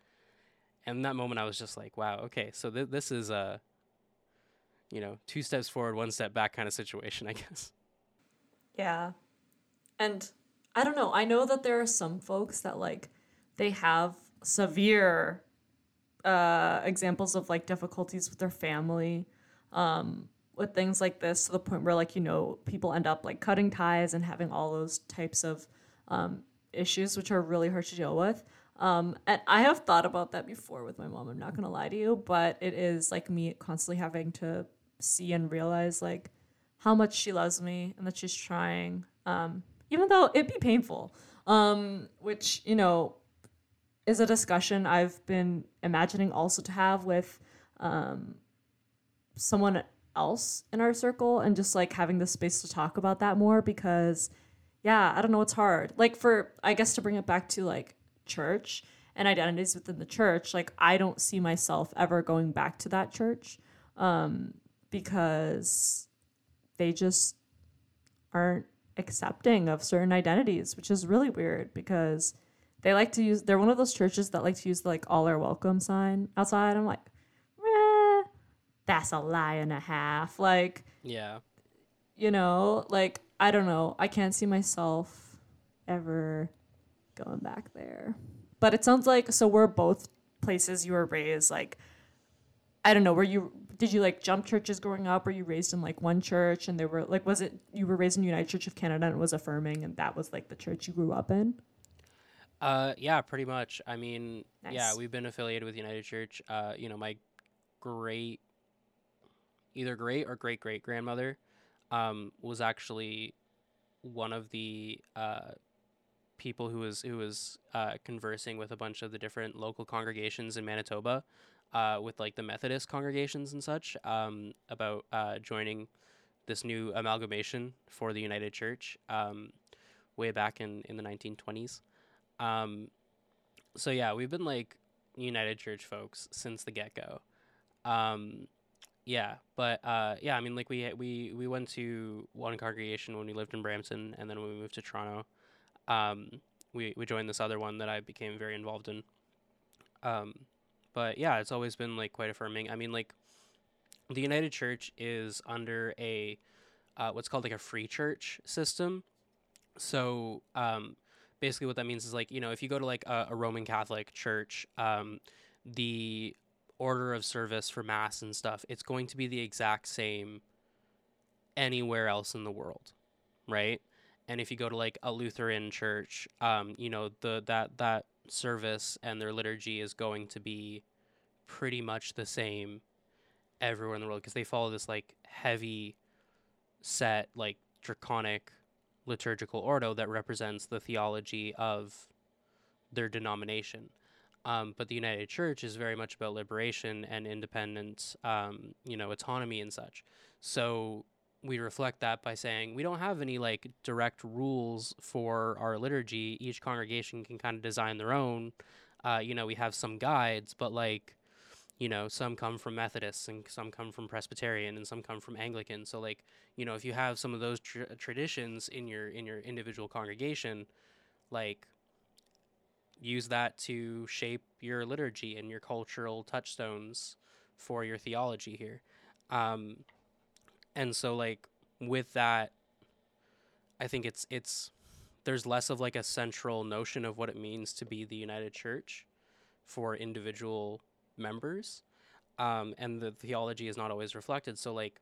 And that moment, I was just like, "Wow, okay, so th- this is a." you know, two steps forward, one step back kind of situation, I guess. Yeah. And I don't know. I know that there are some folks that like they have severe uh examples of like difficulties with their family um with things like this to the point where like you know people end up like cutting ties and having all those types of um issues which are really hard to deal with um and i have thought about that before with my mom i'm not gonna lie to you but it is like me constantly having to see and realize like how much she loves me and that she's trying um even though it'd be painful. Um which you know is a discussion i've been imagining also to have with um someone else in our circle and just like having the space to talk about that more because yeah i don't know it's hard. Like for i guess to bring it back to like church and identities within the church like i don't see myself ever going back to that church um because they just aren't accepting of certain identities, which is really weird because they like to use they're one of those churches that like to use the like all are welcome sign outside. I'm like, eh, that's a lie and a half. Like, Yeah. you know, like I don't know. I can't see myself ever going back there. But it sounds like so we're both places you were raised like I don't know, were you did you like jump churches growing up? Were you raised in like one church and they were like was it you were raised in United Church of Canada and it was affirming and that was like the church you grew up in? Uh, yeah, pretty much. I mean, yeah, we've been affiliated with United Church. Uh, you know, my great, either great or great great grandmother, um, was actually one of the uh, people who was who was uh, conversing with a bunch of the different local congregations in Manitoba, uh, with like the Methodist congregations and such, um, about uh, joining this new amalgamation for the United Church, um, way back in in the 1920s. Um, so yeah, we've been like United Church folks since the get go. Um, yeah, but uh, yeah, I mean, like we we we went to one congregation when we lived in Brampton, and then when we moved to Toronto, um, we we joined this other one that I became very involved in. Um, but yeah, it's always been like quite affirming. I mean, like the United Church is under a uh, what's called like a free church system. So um, basically what that means is like you know if you go to like a, a roman catholic church um, the order of service for mass and stuff it's going to be the exact same anywhere else in the world right and if you go to like a lutheran church um, you know the that that service and their liturgy is going to be pretty much the same everywhere in the world because they follow this like heavy set like draconic liturgical ordo that represents the theology of their denomination. Um, but the United Church is very much about liberation and independence, um, you know, autonomy and such. So we reflect that by saying we don't have any like direct rules for our liturgy. Each congregation can kind of design their own. Uh, you know, we have some guides, but like, you know, some come from Methodists and some come from Presbyterian and some come from Anglican. So like, you know, if you have some of those tr- traditions in your in your individual congregation, like use that to shape your liturgy and your cultural touchstones for your theology here. Um, and so like with that, I think it's it's there's less of like a central notion of what it means to be the United Church for individual members, um, and the theology is not always reflected. So like,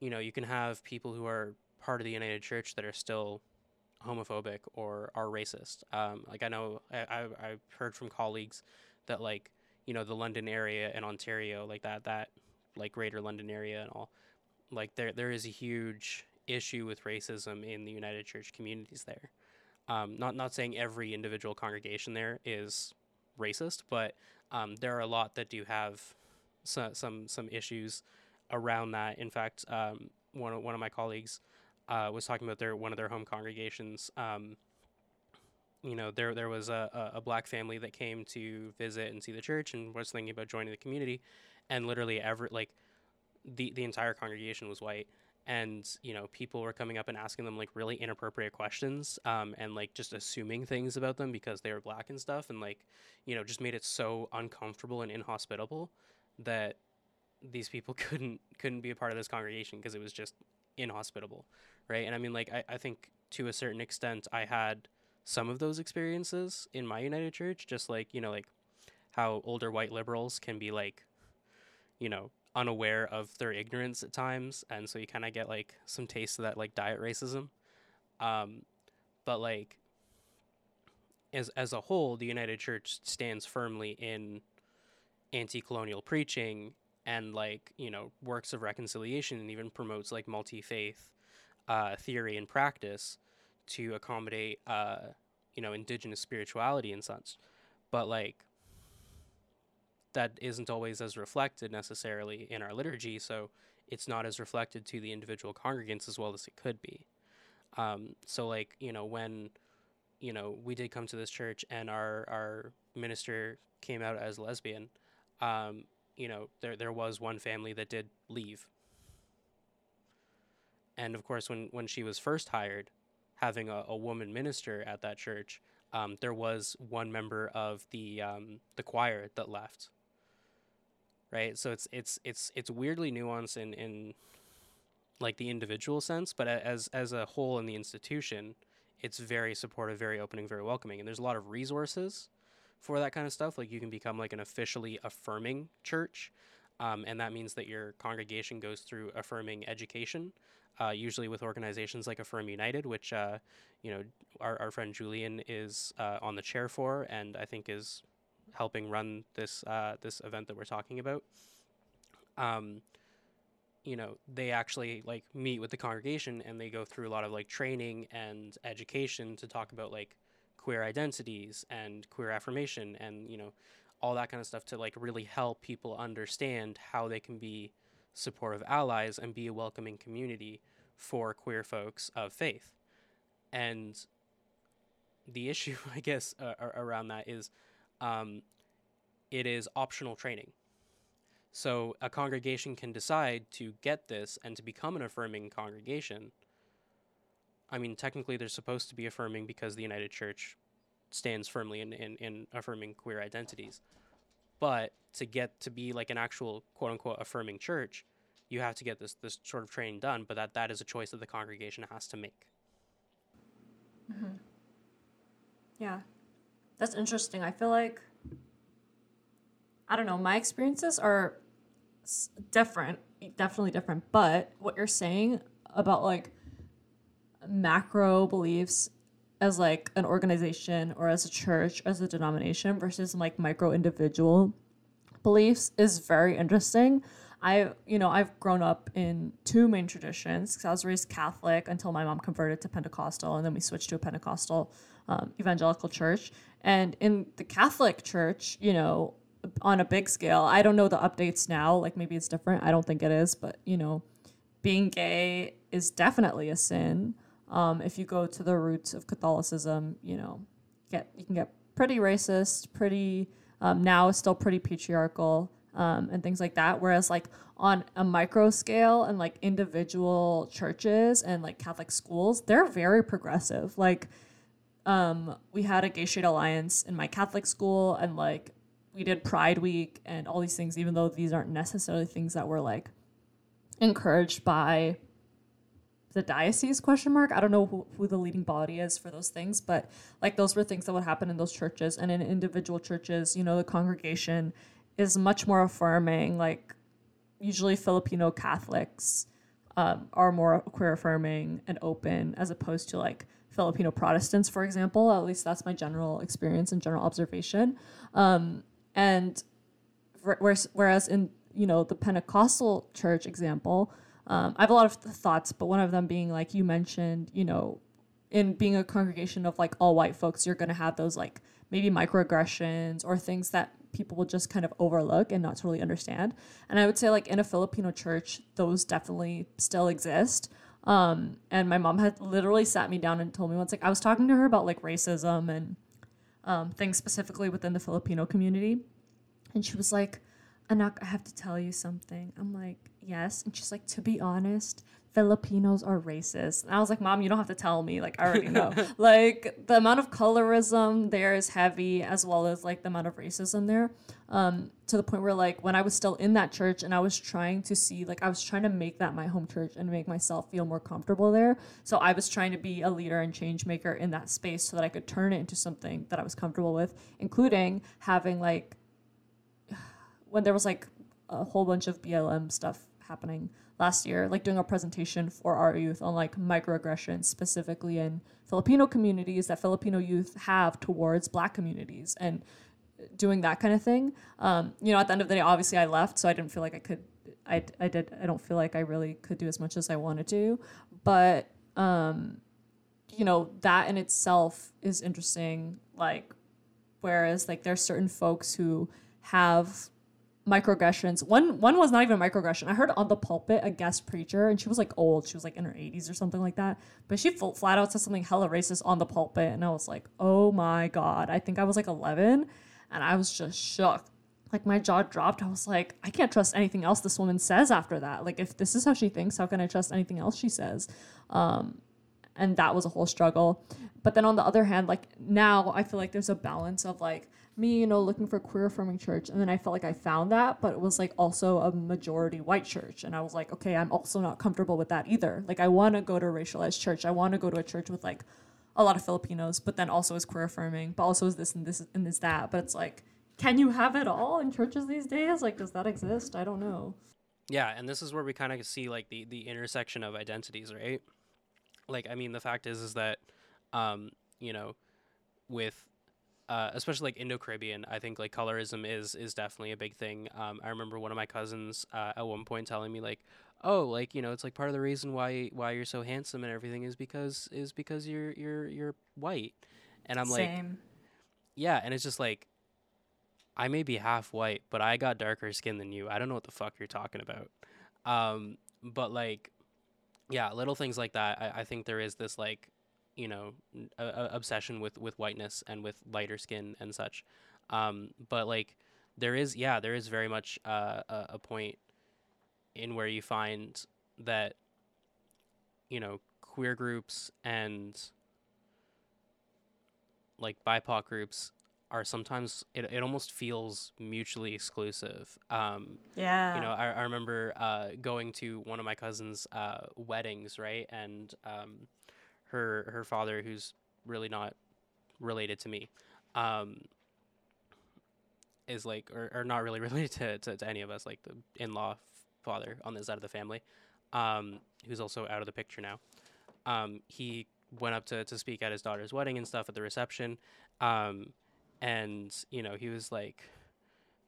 you know, you can have people who are part of the United Church that are still homophobic or are racist. Um, like I know I, I I've heard from colleagues that like you know the London area and Ontario like that that like Greater London area and all like there there is a huge issue with racism in the United Church communities there. Um, not not saying every individual congregation there is racist, but um, there are a lot that do have some some some issues around that. In fact, um, one of, one of my colleagues uh, was talking about their one of their home congregations. Um, you know, there there was a, a black family that came to visit and see the church and was thinking about joining the community, and literally every like the the entire congregation was white. And you know people were coming up and asking them like really inappropriate questions um, and like just assuming things about them because they were black and stuff and like you know just made it so uncomfortable and inhospitable that these people couldn't couldn't be a part of this congregation because it was just inhospitable right? And i mean like I, I think to a certain extent i had some of those experiences in my united church just like you know like how older white liberals can be like you know unaware of their ignorance at times and so you kind of get like some taste of that like diet racism. Um but like as as a whole the united church stands firmly in anti-colonial preaching and like you know works of reconciliation and even promotes like multi-faith uh, theory and practice to accommodate uh, you know indigenous spirituality and such. But like that isn't always as reflected necessarily in our liturgy, so it's not as reflected to the individual congregants as well as it could be. Um, so, like you know, when you know we did come to this church and our our minister came out as lesbian, um, you know, there there was one family that did leave, and of course, when when she was first hired, having a, a woman minister at that church, um, there was one member of the um, the choir that left. Right, so it's it's it's it's weirdly nuanced in in like the individual sense, but as as a whole in the institution, it's very supportive, very opening, very welcoming, and there's a lot of resources for that kind of stuff. Like you can become like an officially affirming church, um, and that means that your congregation goes through affirming education. Uh, usually with organizations like Affirm United, which uh, you know our, our friend Julian is uh, on the chair for, and I think is helping run this uh, this event that we're talking about. Um, you know they actually like meet with the congregation and they go through a lot of like training and education to talk about like queer identities and queer affirmation and you know all that kind of stuff to like really help people understand how they can be supportive allies and be a welcoming community for queer folks of faith and the issue i guess uh, around that is um, it is optional training so a congregation can decide to get this and to become an affirming congregation. I mean, technically, they're supposed to be affirming because the United Church stands firmly in, in, in affirming queer identities. But to get to be like an actual quote unquote affirming church, you have to get this this sort of training done. But that that is a choice that the congregation has to make. Mm-hmm. Yeah, that's interesting. I feel like I don't know. My experiences are different, definitely different. But what you're saying about like macro beliefs as like an organization or as a church, as a denomination versus like micro individual beliefs is very interesting. I, you know, I've grown up in two main traditions because I was raised Catholic until my mom converted to Pentecostal, and then we switched to a Pentecostal um, evangelical church. And in the Catholic church, you know, on a big scale. I don't know the updates now. Like maybe it's different. I don't think it is, but you know, being gay is definitely a sin. Um, if you go to the roots of Catholicism, you know, get you can get pretty racist, pretty um, now still pretty patriarchal, um, and things like that. Whereas like on a micro scale and like individual churches and like Catholic schools, they're very progressive. Like um, we had a gay straight alliance in my Catholic school, and like we did Pride Week and all these things, even though these aren't necessarily things that were like encouraged by the diocese question mark i don't know who, who the leading body is for those things but like those were things that would happen in those churches and in individual churches you know the congregation is much more affirming like usually filipino catholics um, are more queer affirming and open as opposed to like filipino protestants for example. At least that's my general experience and general observation. Um, and whereas in you know the Pentecostal church example, um, I have a lot of thoughts, but one of them being like you mentioned, you know, in being a congregation of like all white folks, you're gonna have those like maybe microaggressions or things that people will just kind of overlook and not totally understand. And I would say like in a Filipino church, those definitely still exist. Um, and my mom had literally sat me down and told me once like I was talking to her about like racism and um, things specifically within the Filipino community. And she was like, Anak, I have to tell you something. I'm like, yes. And she's like, to be honest, Filipinos are racist. And I was like, Mom, you don't have to tell me. Like, I already know. like, the amount of colorism there is heavy, as well as like the amount of racism there. Um, to the point where, like, when I was still in that church and I was trying to see, like, I was trying to make that my home church and make myself feel more comfortable there. So I was trying to be a leader and change maker in that space so that I could turn it into something that I was comfortable with, including having like when there was like a whole bunch of BLM stuff happening last year, like doing a presentation for our youth on like microaggressions specifically in Filipino communities that Filipino youth have towards black communities and doing that kind of thing. Um, you know, at the end of the day, obviously I left, so I didn't feel like I could, I, I did, I don't feel like I really could do as much as I wanted to, but, um, you know, that in itself is interesting. Like, whereas like there's certain folks who have microaggressions. One one was not even a microaggression. I heard on the pulpit a guest preacher, and she was like old. She was like in her 80s or something like that. But she flat out said something hella racist on the pulpit, and I was like, oh my god. I think I was like 11, and I was just shook. like my jaw dropped. I was like, I can't trust anything else this woman says after that. Like if this is how she thinks, how can I trust anything else she says? Um, and that was a whole struggle. But then on the other hand, like now I feel like there's a balance of like me, you know, looking for queer affirming church, and then I felt like I found that, but it was like also a majority white church, and I was like, okay, I'm also not comfortable with that either. Like I want to go to a racialized church. I want to go to a church with like a lot of Filipinos, but then also is queer affirming, but also is this and this and this that. But it's like, can you have it all in churches these days? Like, does that exist? I don't know. Yeah, and this is where we kind of see like the the intersection of identities, right? Like, I mean, the fact is, is that, um, you know, with uh, especially like Indo Caribbean, I think like colorism is is definitely a big thing. Um, I remember one of my cousins uh, at one point telling me like, oh, like you know, it's like part of the reason why why you're so handsome and everything is because is because you're you're you're white, and I'm like, Same. yeah, and it's just like, I may be half white, but I got darker skin than you. I don't know what the fuck you're talking about. Um, but like, yeah, little things like that. I, I think there is this like, you know, a, a obsession with with whiteness and with lighter skin and such. Um, but like, there is yeah, there is very much uh, a, a point in where you find that, you know, queer groups and like BIPOC groups are sometimes it, it almost feels mutually exclusive. Um, Yeah. you know, I, I remember uh, going to one of my cousin's uh, weddings, right? And um, her her father, who's really not related to me, um, is like, or, or not really related to, to, to any of us, like the in law father on this side of the family, um, who's also out of the picture now. Um, he went up to, to speak at his daughter's wedding and stuff at the reception. Um, and, you know, he was like,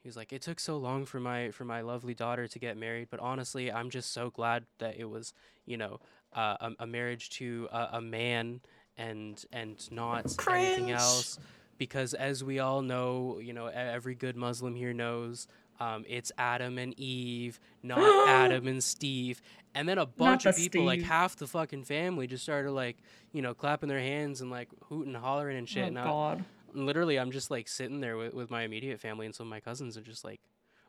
he was like, it took so long for my for my lovely daughter to get married, but honestly, I'm just so glad that it was, you know, uh, a, a marriage to a, a man and and not anything else. Because as we all know, you know, every good Muslim here knows, um, it's Adam and Eve, not Adam and Steve. And then a bunch of people, like half the fucking family, just started like, you know, clapping their hands and like hooting hollering and shit. oh and I- God. literally i'm just like sitting there with, with my immediate family and some of my cousins are just like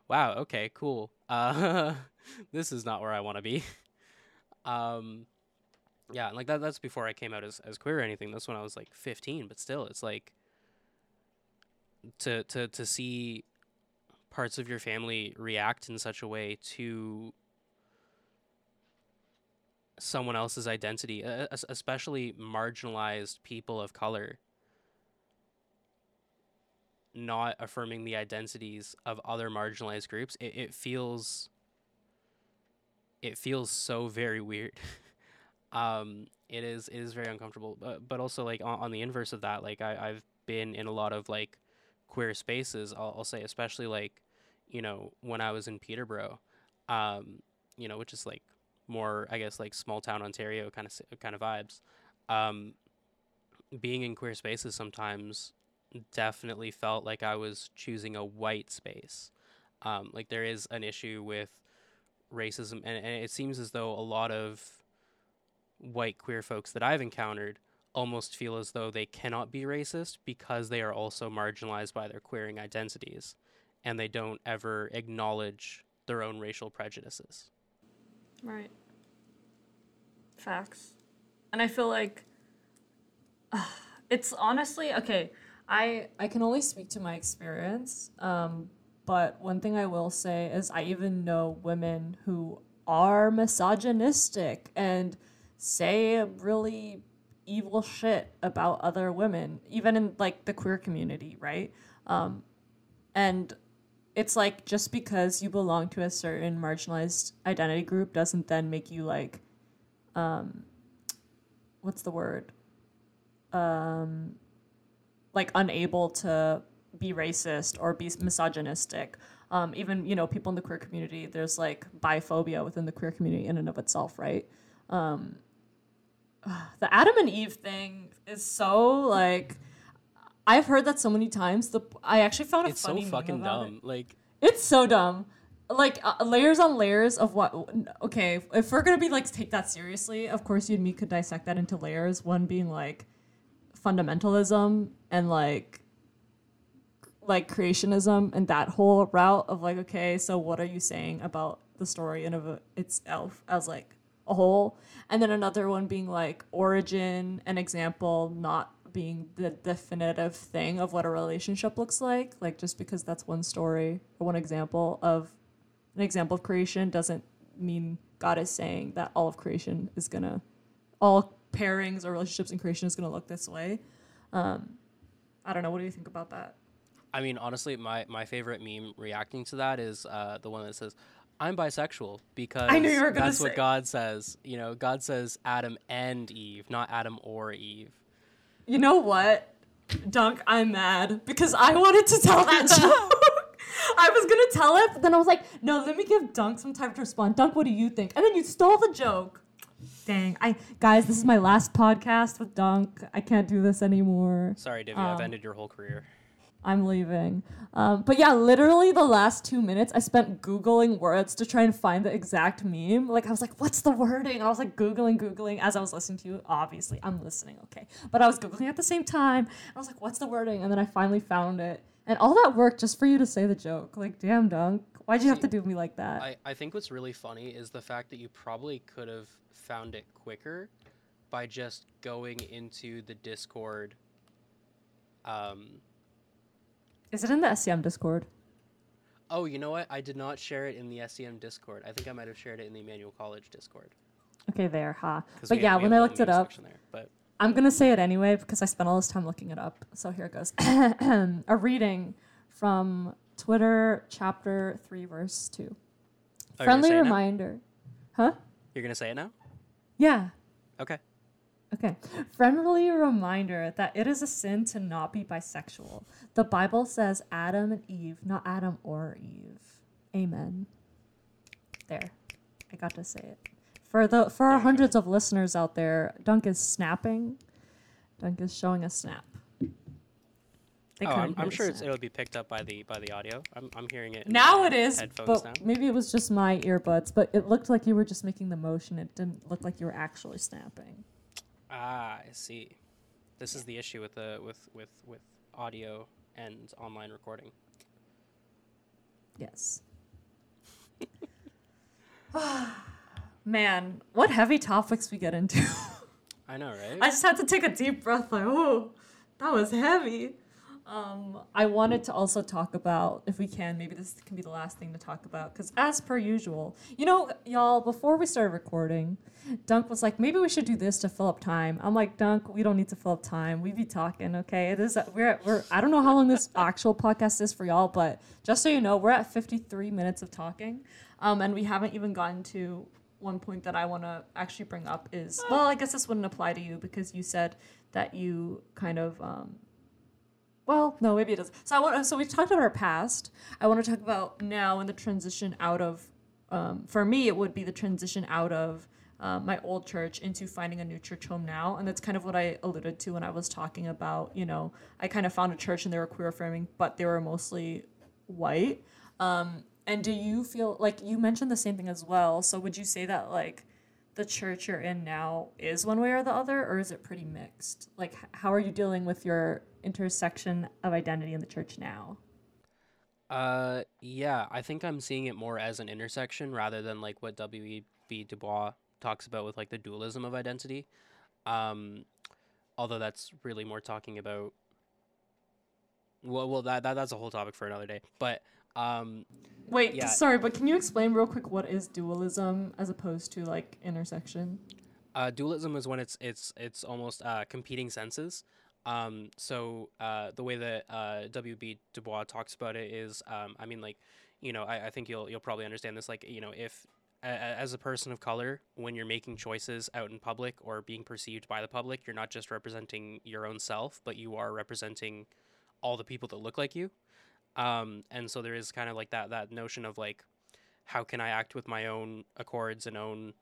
wow okay cool uh this is not where i want to be um yeah like that that's before i came out as, as queer or anything. That's when i was like 15 but still it's like to to to see parts of your family react in such a way to someone else's identity especially marginalized people of color not affirming the identities of other marginalized groups it, it feels it feels so very weird um it is it is very uncomfortable but, but also like on, on the inverse of that like I, i've been in a lot of like queer spaces I'll, I'll say especially like you know when i was in peterborough um you know which is like more i guess like small town ontario kind of kind of vibes um being in queer spaces sometimes definitely felt like I was choosing a white space. Um, like there is an issue with racism, and, and it seems as though a lot of white queer folks that I've encountered almost feel as though they cannot be racist because they are also marginalized by their queering identities, and they don't ever acknowledge their own racial prejudices. Right. Facts. And I feel like it's honestly okay. I I can only speak to my experience. Um, but one thing I will say is I even know women who are misogynistic and say really evil shit about other women, even in like the queer community, right? Um, and it's like just because you belong to a certain marginalized identity group doesn't then make you like um what's the word um like unable to be racist or be misogynistic um even you know people in the queer community there's like biphobia within the queer community in and of itself right um the adam and eve thing is so like I've heard that so many times. The I actually found a It's so funny meme fucking about it. dumb. Like It's so dumb. Like uh, layers on layers of what? Okay, if we're gonna be like take that seriously, of course you and me could dissect that into layers. One being like fundamentalism and like like creationism and that whole route of like, okay, so what are you saying about the story and of itself as like a whole? And then another one being like origin, an example, not being the definitive thing of what a relationship looks like. Like just because that's one story or one example of an example of creation doesn't mean God is saying that all of creation is gonna, all pairings or relationships in creation is gonna look this way. Um, I don't know. What do you think about that? I mean, honestly, my, my favorite meme reacting to that is uh, the one that says, I'm bisexual because knew you were that's say- what God says. You know, God says Adam and Eve, not Adam or Eve. You know what, Dunk? I'm mad because I wanted to tell that joke. I was gonna tell it, but then I was like, no, let me give Dunk some time to respond. Dunk, what do you think? And then you stole the joke. Dang, I guys, this is my last podcast with Dunk. I can't do this anymore. Sorry, Divya, I've Um, ended your whole career. I'm leaving. Um, but yeah, literally the last two minutes I spent Googling words to try and find the exact meme. Like, I was like, what's the wording? I was like, Googling, Googling as I was listening to you. Obviously, I'm listening, okay. But I was Googling at the same time. I was like, what's the wording? And then I finally found it. And all that work just for you to say the joke. Like, damn, Dunk. Why'd you have to do me like that? I, I think what's really funny is the fact that you probably could have found it quicker by just going into the Discord. Um, Is it in the SCM Discord? oh, you know what? I did not share it in the SCM Discord. I think I might have shared it in the Emmanuel College Discord. Okay, there, ha. 'cause But yeah, when I looked it up, There. But I'm gonna say it anyway because I spent all this time looking it up. So here it goes. a reading from Twitter, chapter three, verse two. Oh, Friendly say it now? reminder, huh? you're going to say it now? Yeah. Okay. Okay. Friendly reminder that it is a sin to not be bisexual. The Bible says Adam and Eve, not Adam or Eve. Amen. There. I got to say it. For the for our hundreds of listeners out there, Dunk is snapping. Dunk is showing a snap. They oh, I'm, I'm sure it's, it'll be picked up by the by the audio. I'm, I'm hearing it. now it is, but now. maybe it was just my earbuds. But it looked like you were just making the motion. It didn't look like you were actually snapping. Ah, I see. This is the issue with the with with with audio and online recording. Yes. Man, what heavy topics we get into. I know, right? I just had to take a deep breath, like, oh, that was heavy. Um, I wanted to also talk about, if we can, maybe this can be the last thing to talk about, because as per usual, you know, y'all, before we started recording, Dunk was like, maybe we should do this to fill up time. I'm like, Dunk, we don't need to fill up time. We be talking, okay? It is we're we're I don't know how long this actual podcast is for y'all, but just so you know, we're at 53 minutes of talking, um, and we haven't even gotten to one point that I want to actually bring up is well, I guess this wouldn't apply to you because you said that you kind of um, well, no, maybe it does. So I want. So we talked about our past. I want to talk about now and the transition out of. Um, for me, it would be the transition out of uh, my old church into finding a new church home now, and that's kind of what I alluded to when I was talking about. You know, I kind of found a church and they were queer affirming, but they were mostly white. Um, and do you feel like you mentioned the same thing as well? So would you say that like the church you're in now is one way or the other, or is it pretty mixed? Like, how are you dealing with your intersection of identity in the church now? Uh, yeah, I think I'm seeing it more as an intersection rather than like what W.E.B. Du Bois talks about with like the dualism of identity. Um, although that's really more talking about. Well, well, that, that that's a whole topic for another day. But um, Wait, Yeah. sorry, but can you explain real quick what is dualism as opposed to like intersection? Uh, dualism is when it's it's it's almost uh, competing senses. Um, so uh, the way that uh, W.B. Du Bois talks about it is, um, I mean, like, you know, I, I think you'll you'll probably understand this. Like, you know, if as a person of color, when you're making choices out in public or being perceived by the public, you're not just representing your own self, but you are representing all the people that look like you. Um, and so there is kind of like that that notion of like, how can I act with my own accords and own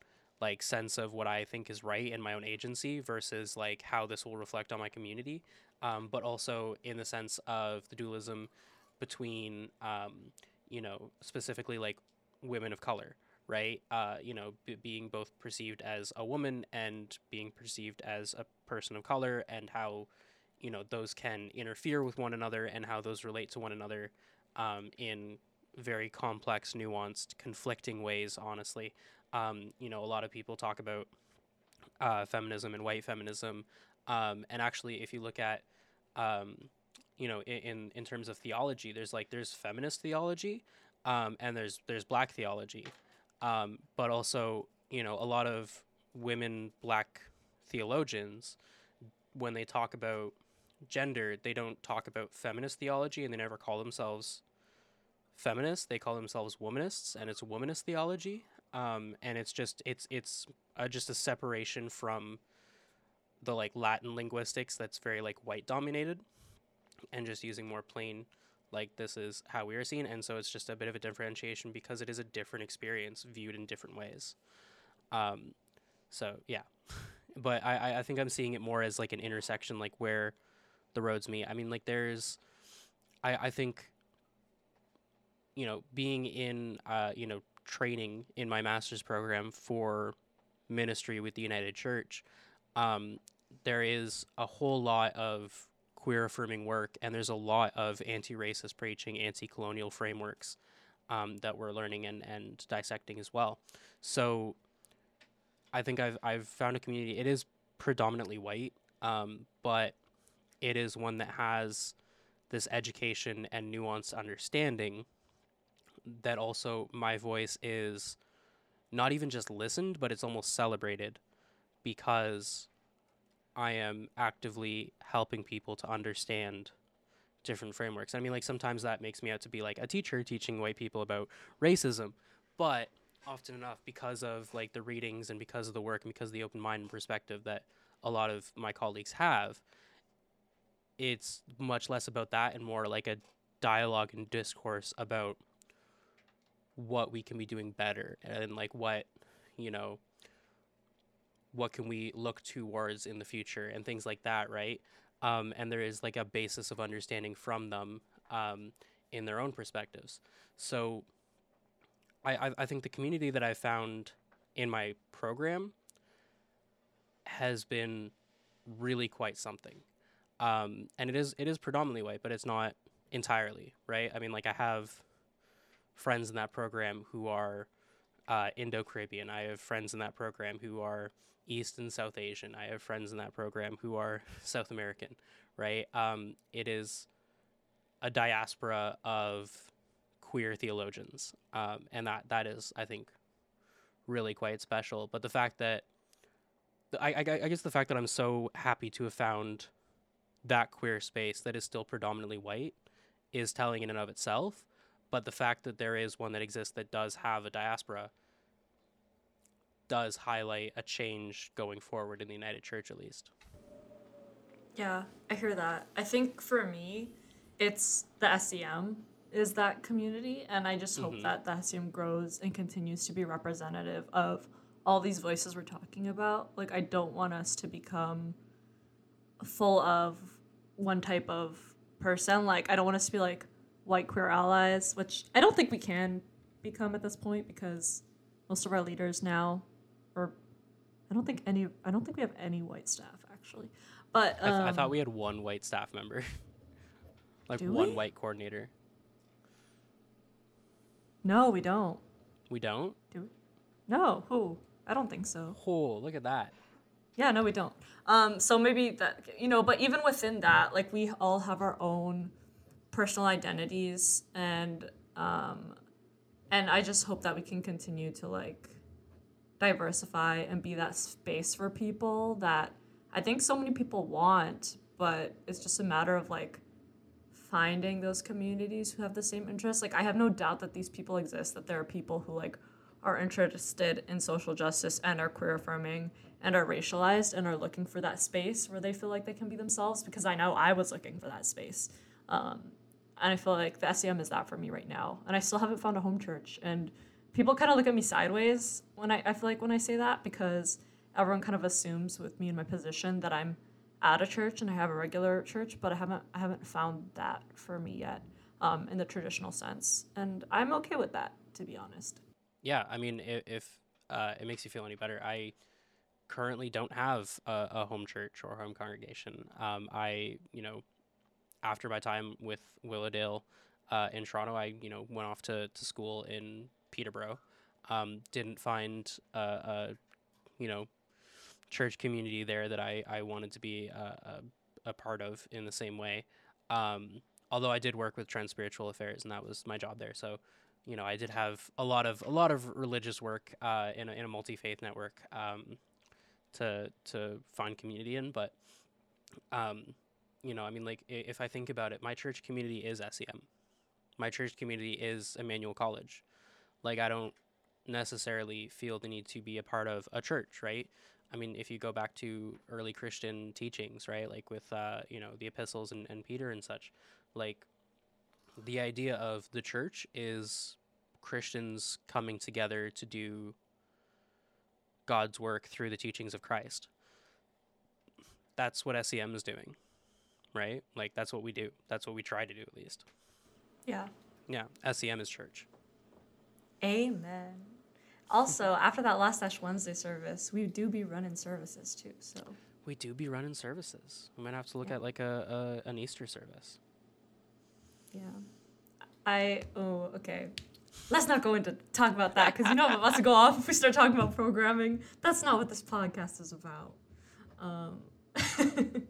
like sense of what I think is right and my own agency versus like how this will reflect on my community, um, but also in the sense of the dualism between um, you know specifically like women of color, right? Uh, you know, b- being both perceived as a woman and being perceived as a person of color, and how you know those can interfere with one another and how those relate to one another um, in very complex, nuanced, conflicting ways. Honestly, um, you know, a lot of people talk about uh, feminism and white feminism, um, and actually, if you look at um, you know, in, in, terms of theology, there's like there's feminist theology, um, and there's there's black theology, um, but also you know a lot of women black theologians when they talk about gender, they don't talk about feminist theology, and they never call themselves feminists. They call themselves womanists, and it's womanist theology. Um, and it's just it's it's uh, just a separation from the like Latin linguistics that's very like white dominated, and just using more plain like this is how we are seen, and so it's just a bit of a differentiation because it is a different experience viewed in different ways. Um, so yeah, but I I think I'm seeing it more as like an intersection, like where the roads meet. I mean, like there's, I I think you know, being in, uh, you know, training in my master's program for ministry with the United Church, um, there is a whole lot of queer affirming work, and there's a lot of anti racist preaching, anti colonial frameworks um, that we're learning and, and dissecting as well. So I think I've, I've found a community, it is predominantly white, um, but it is one that has this education and nuanced understanding that also my voice is not even just listened, but it's almost celebrated because I am actively helping people to understand different frameworks. I mean, like sometimes that makes me out to be like a teacher teaching white people about racism, but often enough because of like the readings and because of the work and because of the open mind and perspective that a lot of my colleagues have, it's much less about that and more like a dialogue and discourse about what we can be doing better and like what you know what can we look towards in the future and things like that right? Um, and there is like a basis of understanding from them um, in their own perspectives. So I, I, I think the community that i found in my program has been really quite something um, and it is it is predominantly white but it's not entirely right i mean like i have friends in that program who are uh, Indo Caribbean. I have friends in that program who are East and South Asian. I have friends in that program who are South American, right? Um, it is a diaspora of queer theologians, um, and that that is, I think, really quite special. But the fact that I, I, I guess the fact that I'm so happy to have found that queer space that is still predominantly white is telling in and of itself but the fact that there is one that exists that does have a diaspora does highlight a change going forward in the United Church, at least. Yeah, I hear that. I think for me, it's the SCM is that community, and I just hope mm-hmm. that the SCM grows and continues to be representative of all these voices we're talking about. Like, I don't want us to become full of one type of person. Like, I don't want us to be like, white queer allies, which I don't think we can become at this point because most of our leaders now, or I don't think any, I don't think we have any white staff actually. But um, I, th- I, thought um, we had one white staff member, like one we? white coordinator. No, we don't. We don't. Do we? No, who? I don't think so. Oh, look at that. Yeah, no, we don't. Um, so maybe that you know, but even within that, like we all have our own personal identities and um, and I just hope that we can continue to like diversify and be that space for people that I think so many people want, but it's just a matter of like finding those communities who have the same interests. Like I have no doubt that these people exist, that there are people who like are interested in social justice and are queer affirming and are racialized and are looking for that space where they feel like they can be themselves because I know I was looking for that space. Um, and I feel like the SCM is that for me right now. And I still haven't found a home church. And people kind of look at me sideways when I, I feel like when I say that because everyone kind of assumes with me in my position that I'm at a church and I have a regular church, but I haven't I haven't found that for me yet um, in the traditional sense. And I'm okay with that, to be honest. Yeah, I mean, if, if uh, it makes you feel any better, I currently don't have a, a home church or home congregation. Um, I, you know, after my time with Willowdale uh, in Toronto, I, you know, went off to, to school in Peterborough. Um, didn't find a, a, you know, church community there that I, I wanted to be a, a, a part of in the same way. Um, although I did work with Trent Spiritual Affairs, and that was my job there. So, you know, I did have a lot of a lot of religious work uh, in a, in a multi faith network um, to to find community in. But, um, you know, I mean, like if I think about it, my church community is SCM. My church community is Emmanuel College. Like I don't necessarily feel the need to be a part of a church, right? I mean, if you go back to early Christian teachings, right, like with uh, you know the epistles and, and Peter and such, like the idea of the church is Christians coming together to do God's work through the teachings of Christ. That's what SCM is doing, right? Like that's what we do. That's what we try to do at least. Yeah. Yeah, SCM is church. Amen. Also, after that last Ash Wednesday service, we do be running services too. So We do be running services. We might have to look Yeah. at like a, a an Easter service. yeah, I oh okay. Let's not go into talk about that because you know I'm about to go off if we start talking about programming. That's not what this podcast is about. Um,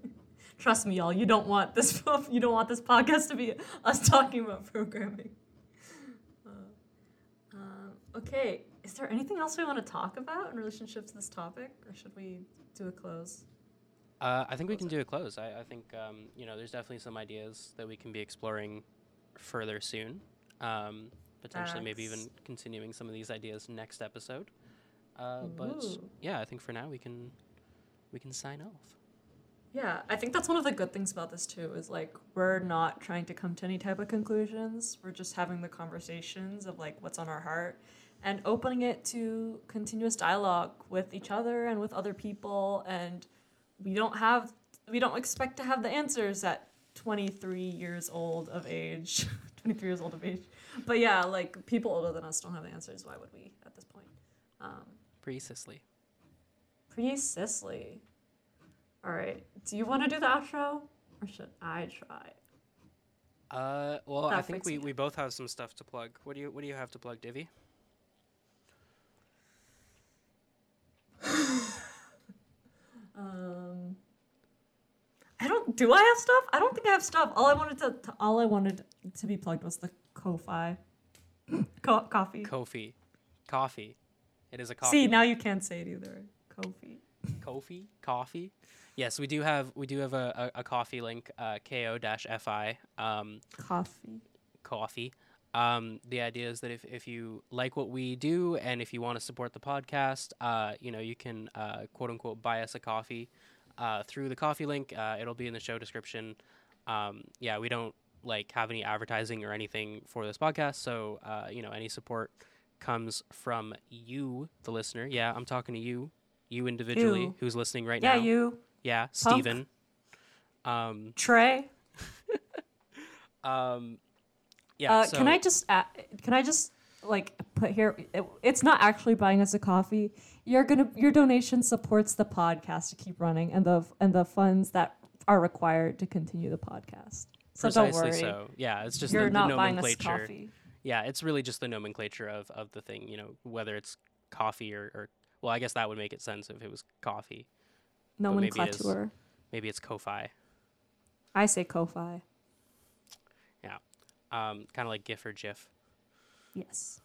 trust me, y'all. You don't want this. You don't want this podcast to be us talking about programming. Uh, um, okay. Is there anything else we want to talk about in relationship to this topic, or should we do a close? Uh, I think we can Close do a close. I, I think um, you know there's definitely some ideas that we can be exploring further soon. Um, potentially, maybe even continuing some of these ideas next episode. Uh, but yeah, I think for now we can we can sign off. Yeah, I think that's one of the good things about this too is like we're not trying to come to any type of conclusions. We're just having the conversations of like what's on our heart and opening it to continuous dialogue with each other and with other people and we don't have we don't expect to have the answers at 23 years old of age. 23 years old of age. But yeah, like people older than us don't have answers. Why would we at this point? Um, Pretty. Pretty Sicily. All right. Do you want to do the outro or should I try? Uh, well, I think we, we both have some stuff to plug. What do you what do you have to plug, Divvy? Um, I don't. Do I have stuff? I don't think I have stuff. All I wanted to, to all I wanted to be plugged was the Ko-fi, Co- coffee. Kofi, coffee. It is a coffee. See, now you can't say it either. Kofi. Kofi coffee. Yes, we do have we do have a, a, a coffee link. Uh, ko-fi. Um, Coffee. coffee. Um, the idea is that if, if you like what we do and if you want to support the podcast, uh, you know, you can uh, quote unquote buy us a coffee uh, through the coffee link. Uh, it'll be in the show description. Um, yeah, we don't like have any advertising or anything for this podcast, so uh, you know, any support comes from you, the listener. Yeah, I'm talking to you, you individually, You. who's listening right Yeah, now. Yeah, you. Yeah. Steven. Um, Trey. um, yeah. uh, so, can I just add, can I just like put here? It, it's not actually buying us a coffee. You're gonna your donation supports the podcast to keep running and the and the funds that are required to continue the podcast. So don't Precisely worry, so. Yeah, it's just you're the, not the buying us nomenclature. coffee. Yeah, it's really just the nomenclature of, of the thing. You know, whether it's coffee or, or well, I guess that would make it sense if it was coffee. But maybe it is- Nomenclature. Maybe it's Ko-fi. I say Ko-fi. Um, kind of like GIF or GIF. Yes.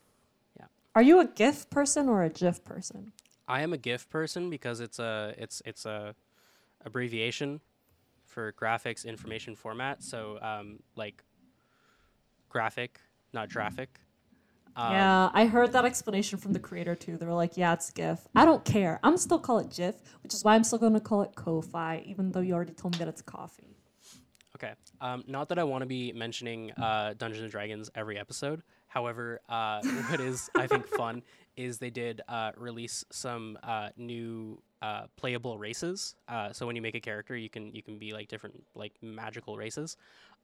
Yeah. Are you a GIF person or a GIF person? I am a GIF person because it's a it's it's a abbreviation for graphics information format. So um, like graphic, not traffic. Um, yeah, I heard that explanation from the creator too. They were like, "Yeah, it's GIF." I don't care. I'm still call it GIF, which is why I'm still going to call it Ko-fi, even though you already told me that it's coffee. Okay. Um, not that I want to be mentioning uh, Dungeons and Dragons every episode. However, uh, what is I think fun is they did uh, release some uh, new uh, playable races. Uh, so when you make a character, you can you can be like different like magical races,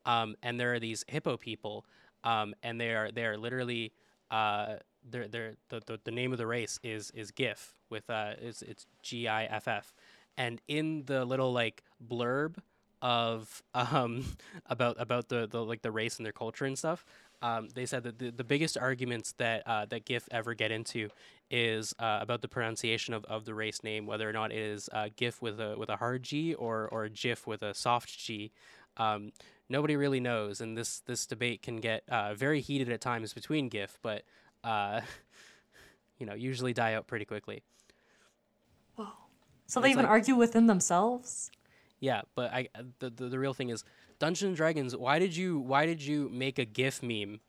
um, and there are these hippo people, um, and they are they are literally uh, they're, they're, the, the the name of the race is is Giff with uh it's it's G I F F, and in the little like blurb of um about about the, the like the race and their culture and stuff, um, they said that the, the biggest arguments that uh, that Giff ever get into is uh, about the pronunciation of, of the race name, whether or not it is uh, GIF with a with a hard G or or GIF with a soft G. Um, nobody really knows, and this this debate can get uh, very heated at times between Giff, but uh, you know usually die out pretty quickly. Whoa. So they even like- argue within themselves? Yeah, but I the, the the real thing is Dungeons and Dragons. Why did you why did you make a GIF meme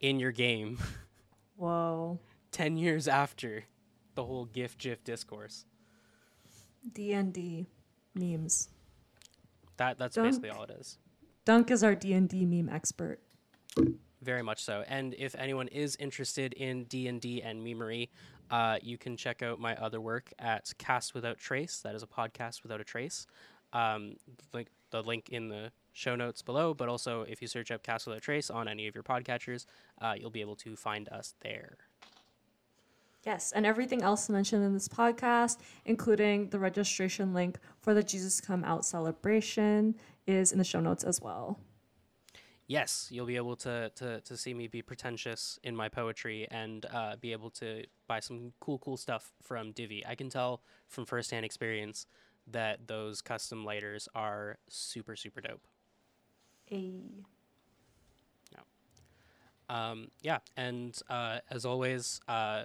in your game Whoa. ten years after the whole GIF GIF discourse? D&D memes. That that's Dunk. basically all it is. Dunk is our D&D meme expert. Very much so. And if anyone is interested in D and D and memery, uh, you can check out my other work at Cast Without Trace. That is a podcast without a trace. Um, link the link in the show notes below, but also if you search up Castle Without Trace on any of your podcatchers, uh, you'll be able to find us there. Yes, and everything else mentioned in this podcast, including the registration link for the Jesus Come Out celebration, is in the show notes as well. Yes, you'll be able to, to, to see me be pretentious in my poetry and uh, be able to buy some cool, cool stuff from Divi. I can tell from firsthand experience that those custom lighters are super, super dope. A Yeah. Um, yeah, and uh, as always, uh,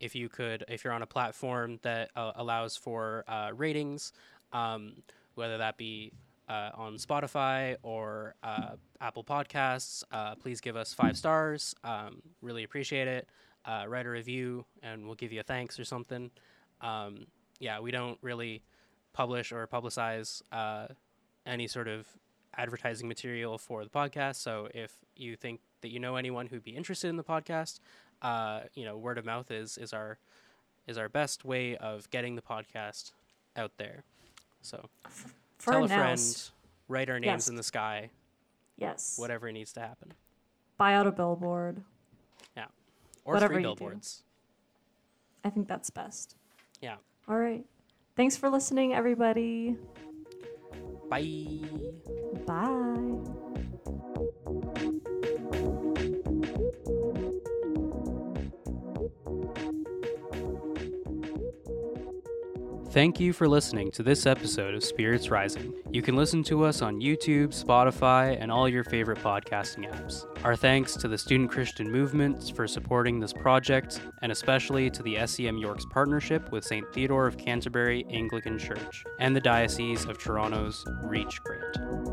if you could, if you're on a platform that uh, allows for uh, ratings, um, whether that be uh, on Spotify or uh, Apple Podcasts, uh, please give us five stars. Um, really appreciate it. Uh, write a review, and we'll give you a thanks or something. Um, yeah, we don't really publish or publicize uh, any sort of advertising material for the podcast. So if you think that you know anyone who'd be interested in the podcast, uh, you know, word of mouth is is our is our best way of getting the podcast out there. So for tell a friend, write our names Yes. in the sky, Yes. whatever needs to happen. Buy out a billboard. Yeah. Or Whatever do. billboards. I think that's best. Yeah. All right. Thanks for listening, everybody. Bye. Bye. Thank you for listening to this episode of Spirits Rising. You can listen to us on YouTube, Spotify, and all your favorite podcasting apps. Our thanks to the Student Christian Movement for supporting this project, and especially to the SCM York's partnership with St. Theodore of Canterbury Anglican Church and the Diocese of Toronto's REACH grant.